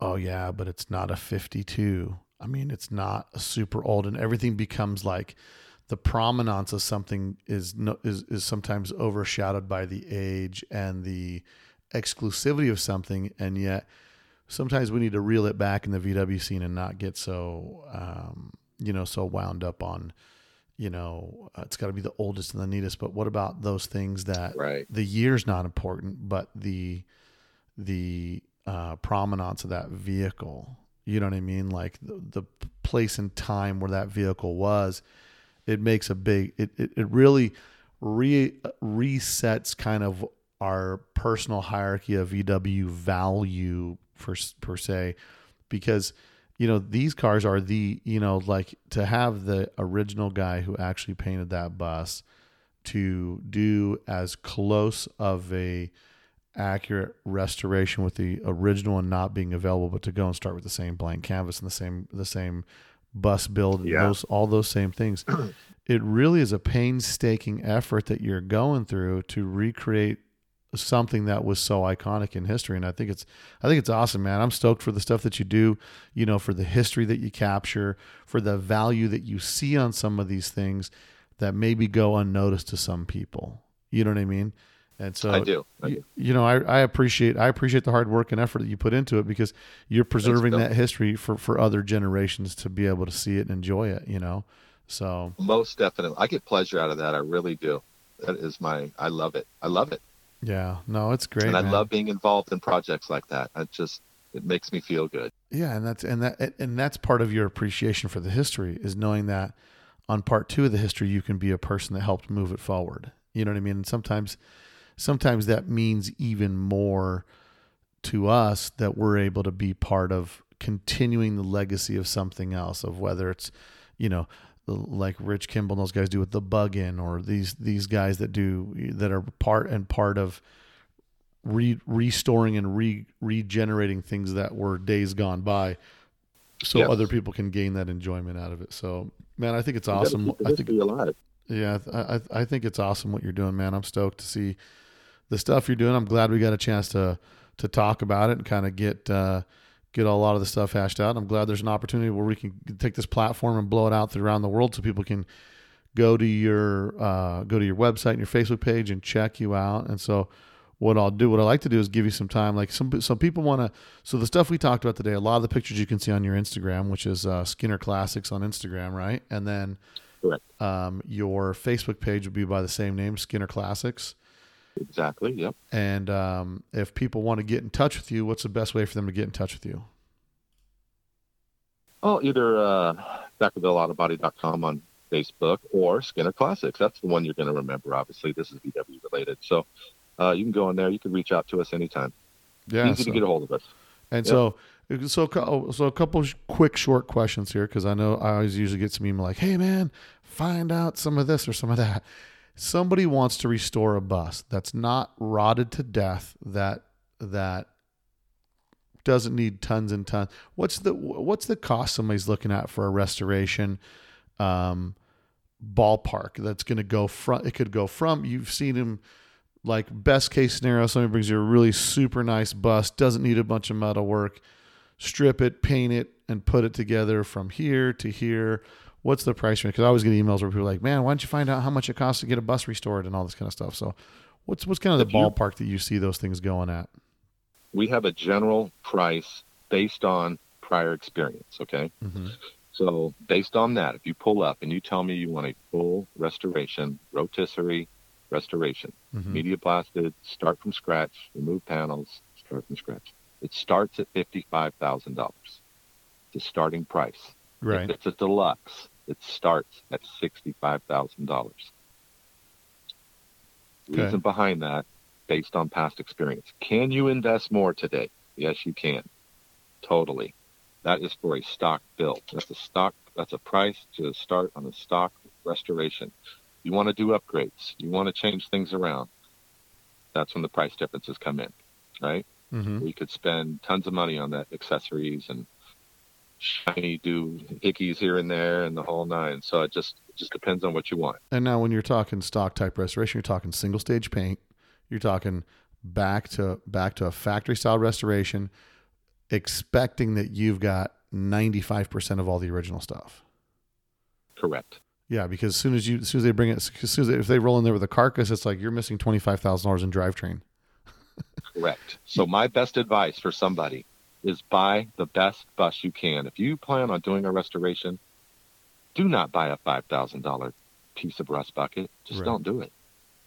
oh yeah, but it's not a 52. I mean, it's not a super old, and everything becomes like the prominence of something is no, is is sometimes overshadowed by the age and the exclusivity of something, and yet sometimes we need to reel it back in the VW scene and not get so um, you know so wound up on you know uh, it's got to be the oldest and the neatest but what about those things that Right. the year's not important but the the uh, provenance of that vehicle you know what i mean like the, the place and time where that vehicle was it makes a big it, it, it really re, resets kind of our personal hierarchy of vw value for, per se because you know these cars are the you know like to have the original guy who actually painted that bus to do as close of a accurate restoration with the original and not being available but to go and start with the same blank canvas and the same the same bus build Yeah. those all those same things it really is a painstaking effort that you're going through to recreate something that was so iconic in history and I think it's I think it's awesome man I'm stoked for the stuff that you do you know for the history that you capture for the value that you see on some of these things that maybe go unnoticed to some people you know what I mean and so I do. I you, do. you know I, I appreciate I appreciate the hard work and effort that you put into it because you're preserving that history for for other generations to be able to see it and enjoy it you know so Most definitely. I get pleasure out of that. I really do. That is my. I love it. I love it, yeah no it's great and I man. love being involved in projects like that. I just it makes me feel good. Yeah, and that's and that and that's part of your appreciation for the history is knowing that on part two of the history you can be a person that helped move it forward. You know what I mean? And sometimes sometimes that means even more to us that we're able to be part of continuing the legacy of something else of whether it's you know like Rich Kimball and those guys do with the bug in or these these guys that do that are part and part of re- restoring and re- regenerating things that were days gone by, so Yes. other people can gain that enjoyment out of it. So, man, I think it's You awesome. I think alive. yeah, I, I I think it's awesome what you're doing, man. I'm stoked to see the stuff you're doing. I'm glad we got a chance to to talk about it and kind of get uh, get a lot of the stuff hashed out. I'm glad there's an opportunity where we can take this platform and blow it out around the world so people can go to your uh, go to your website and your Facebook page and check you out. And so what I'll do, what I like to do is give you some time. Like some some people want to. So the stuff we talked about today, a lot of the pictures you can see on your Instagram, which is uh, Skinner Classics on Instagram, right? And then um, your Facebook page would be by the same name, Skinner Classics. Exactly. Yep. And um, if people want to get in touch with you, what's the best way for them to get in touch with you? Oh, either uh, BackervilleAutobody.com on Facebook or Skinner Classics. That's the one you're going to remember. Obviously, this is VW related, so uh, you can go in there. You can reach out to us anytime. Yeah. Easy so- to get a hold of us. And Yeah. so, so, so a couple quick, short questions here because I know I always usually get some email like, "Hey, man, find out some of this or some of that." Somebody wants to restore a bus that's not rotted to death that that doesn't need tons and tons. What's the what's the cost somebody's looking at for a restoration? Um, ballpark that's going to go from it could go from you've seen him like best case scenario somebody brings you a really super nice bus doesn't need a bunch of metal work strip it paint it and put it together from here to here what's the price range because i always get emails where people are like man why don't you find out how much it costs to get a bus restored and all this kind of stuff so what's what's kind of the you- ballpark that you see those things going at We have a general price based on prior experience. Okay. mm-hmm. So based on that, if you pull up and you tell me you want a full restoration, rotisserie restoration, Mm-hmm. media blasted, start from scratch, remove panels, start from scratch. It starts at fifty-five thousand dollars. The starting price. right If it's a deluxe, it starts at sixty-five thousand dollars. Okay. Reason behind that, based on past experience. Can you invest more today? Yes, you can. Totally. That is for a stock build. That's a stock. That's a price to start on a stock restoration. You want to do upgrades. You want to change things around. That's when the price differences come in, right? mm-hmm. We could spend tons of money on that accessories and shiny do hickeys here and there and the whole nine. So it just it just depends on what you want. And now, when you're talking stock type restoration, you're talking single stage paint. You're talking back to back to a factory style restoration, expecting that you've got 95 percent of all the original stuff. Correct. Yeah, because as soon as you as soon as they bring it, as soon as they, if they roll in there with a carcass, it's like you're missing twenty five thousand dollars in drivetrain. Correct. So my best advice for somebody is buy the best bus you can. If you plan on doing a restoration, do not buy a five thousand dollar piece of rust bucket. Just Right. don't do it.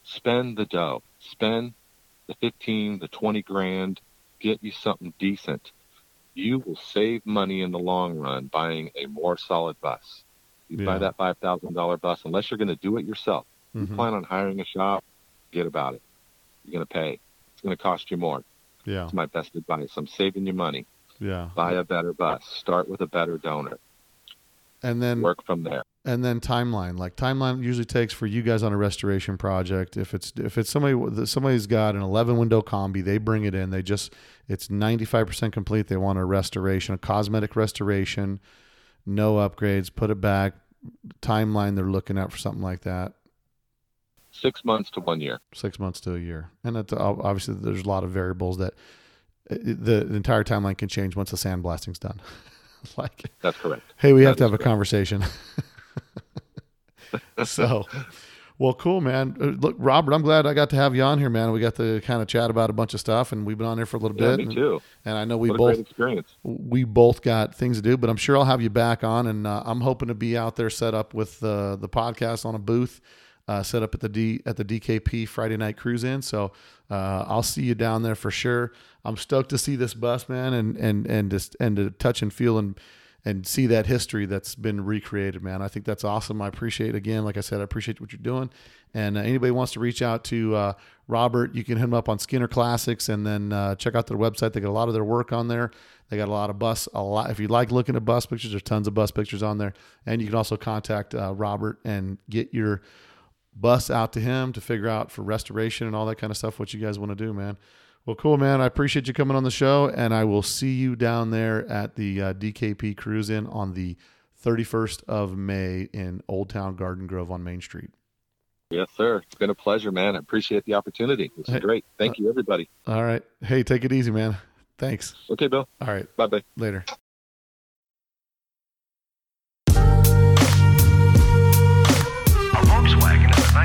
Spend the dough. Spend the fifteen, the twenty grand. Get you something decent. You will save money in the long run buying a more solid bus. You Yeah. buy that five thousand dollar bus unless you're going to do it yourself. You Mhm. plan on hiring a shop, get about it. You're going to pay. It's going to cost you more. Yeah, That's my best advice. I'm saving you money. yeah, Buy a better bus. Start with a better donor. and then Work from there. and then timeline like timeline usually takes for you guys on a restoration project if it's if it's somebody somebody's got an 11 window combi they bring it in they just it's 95% complete they want a restoration a cosmetic restoration no upgrades put it back timeline they're looking at for something like that Six months to one year. six months to a year and it's obviously there's a lot of variables that the, the entire timeline can change once the sandblasting's done like That's correct. Hey, we have to have a conversation. so, well, cool, man. Uh, Look, Robert, I'm glad I got to have you on here, man. We got to kind of chat about a bunch of stuff, and we've been on there for a little Yeah, bit. me and, too. and I know we both experience. we both got things to do, but I'm sure I'll have you back on, and uh, I'm hoping to be out there set up with uh, the podcast on a booth, uh, set up at the D at the DKP Friday night cruise in. So uh, I'll see you down there for sure. I'm stoked to see this bus, man, and and and just and to touch and feel and and see that history that's been recreated, man. I think that's awesome. I appreciate again, like I said, I appreciate what you're doing. And uh, anybody wants to reach out to uh, Robert, you can hit him up on Skinner Classics, and then uh, check out their website. They got a lot of their work on there. They got a lot of bus. A lot. If you like looking at bus pictures, there's tons of bus pictures on there. And you can also contact uh, Robert and get your bus out to him to figure out for restoration and all that kind of stuff. What you guys want to do, man. Well, cool, man. I appreciate you coming on the show, and I will see you down there at the uh, DKP Cruise In on the 31st of May in Old Town Garden Grove on Main Street. Yes, sir. It's been a pleasure, man. I appreciate the opportunity. This is Hey, great. Thank you, everybody. All right. Hey, take it easy, man. Thanks. Okay, Bill. All right. Bye bye. Later.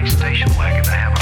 Nice station wagon to have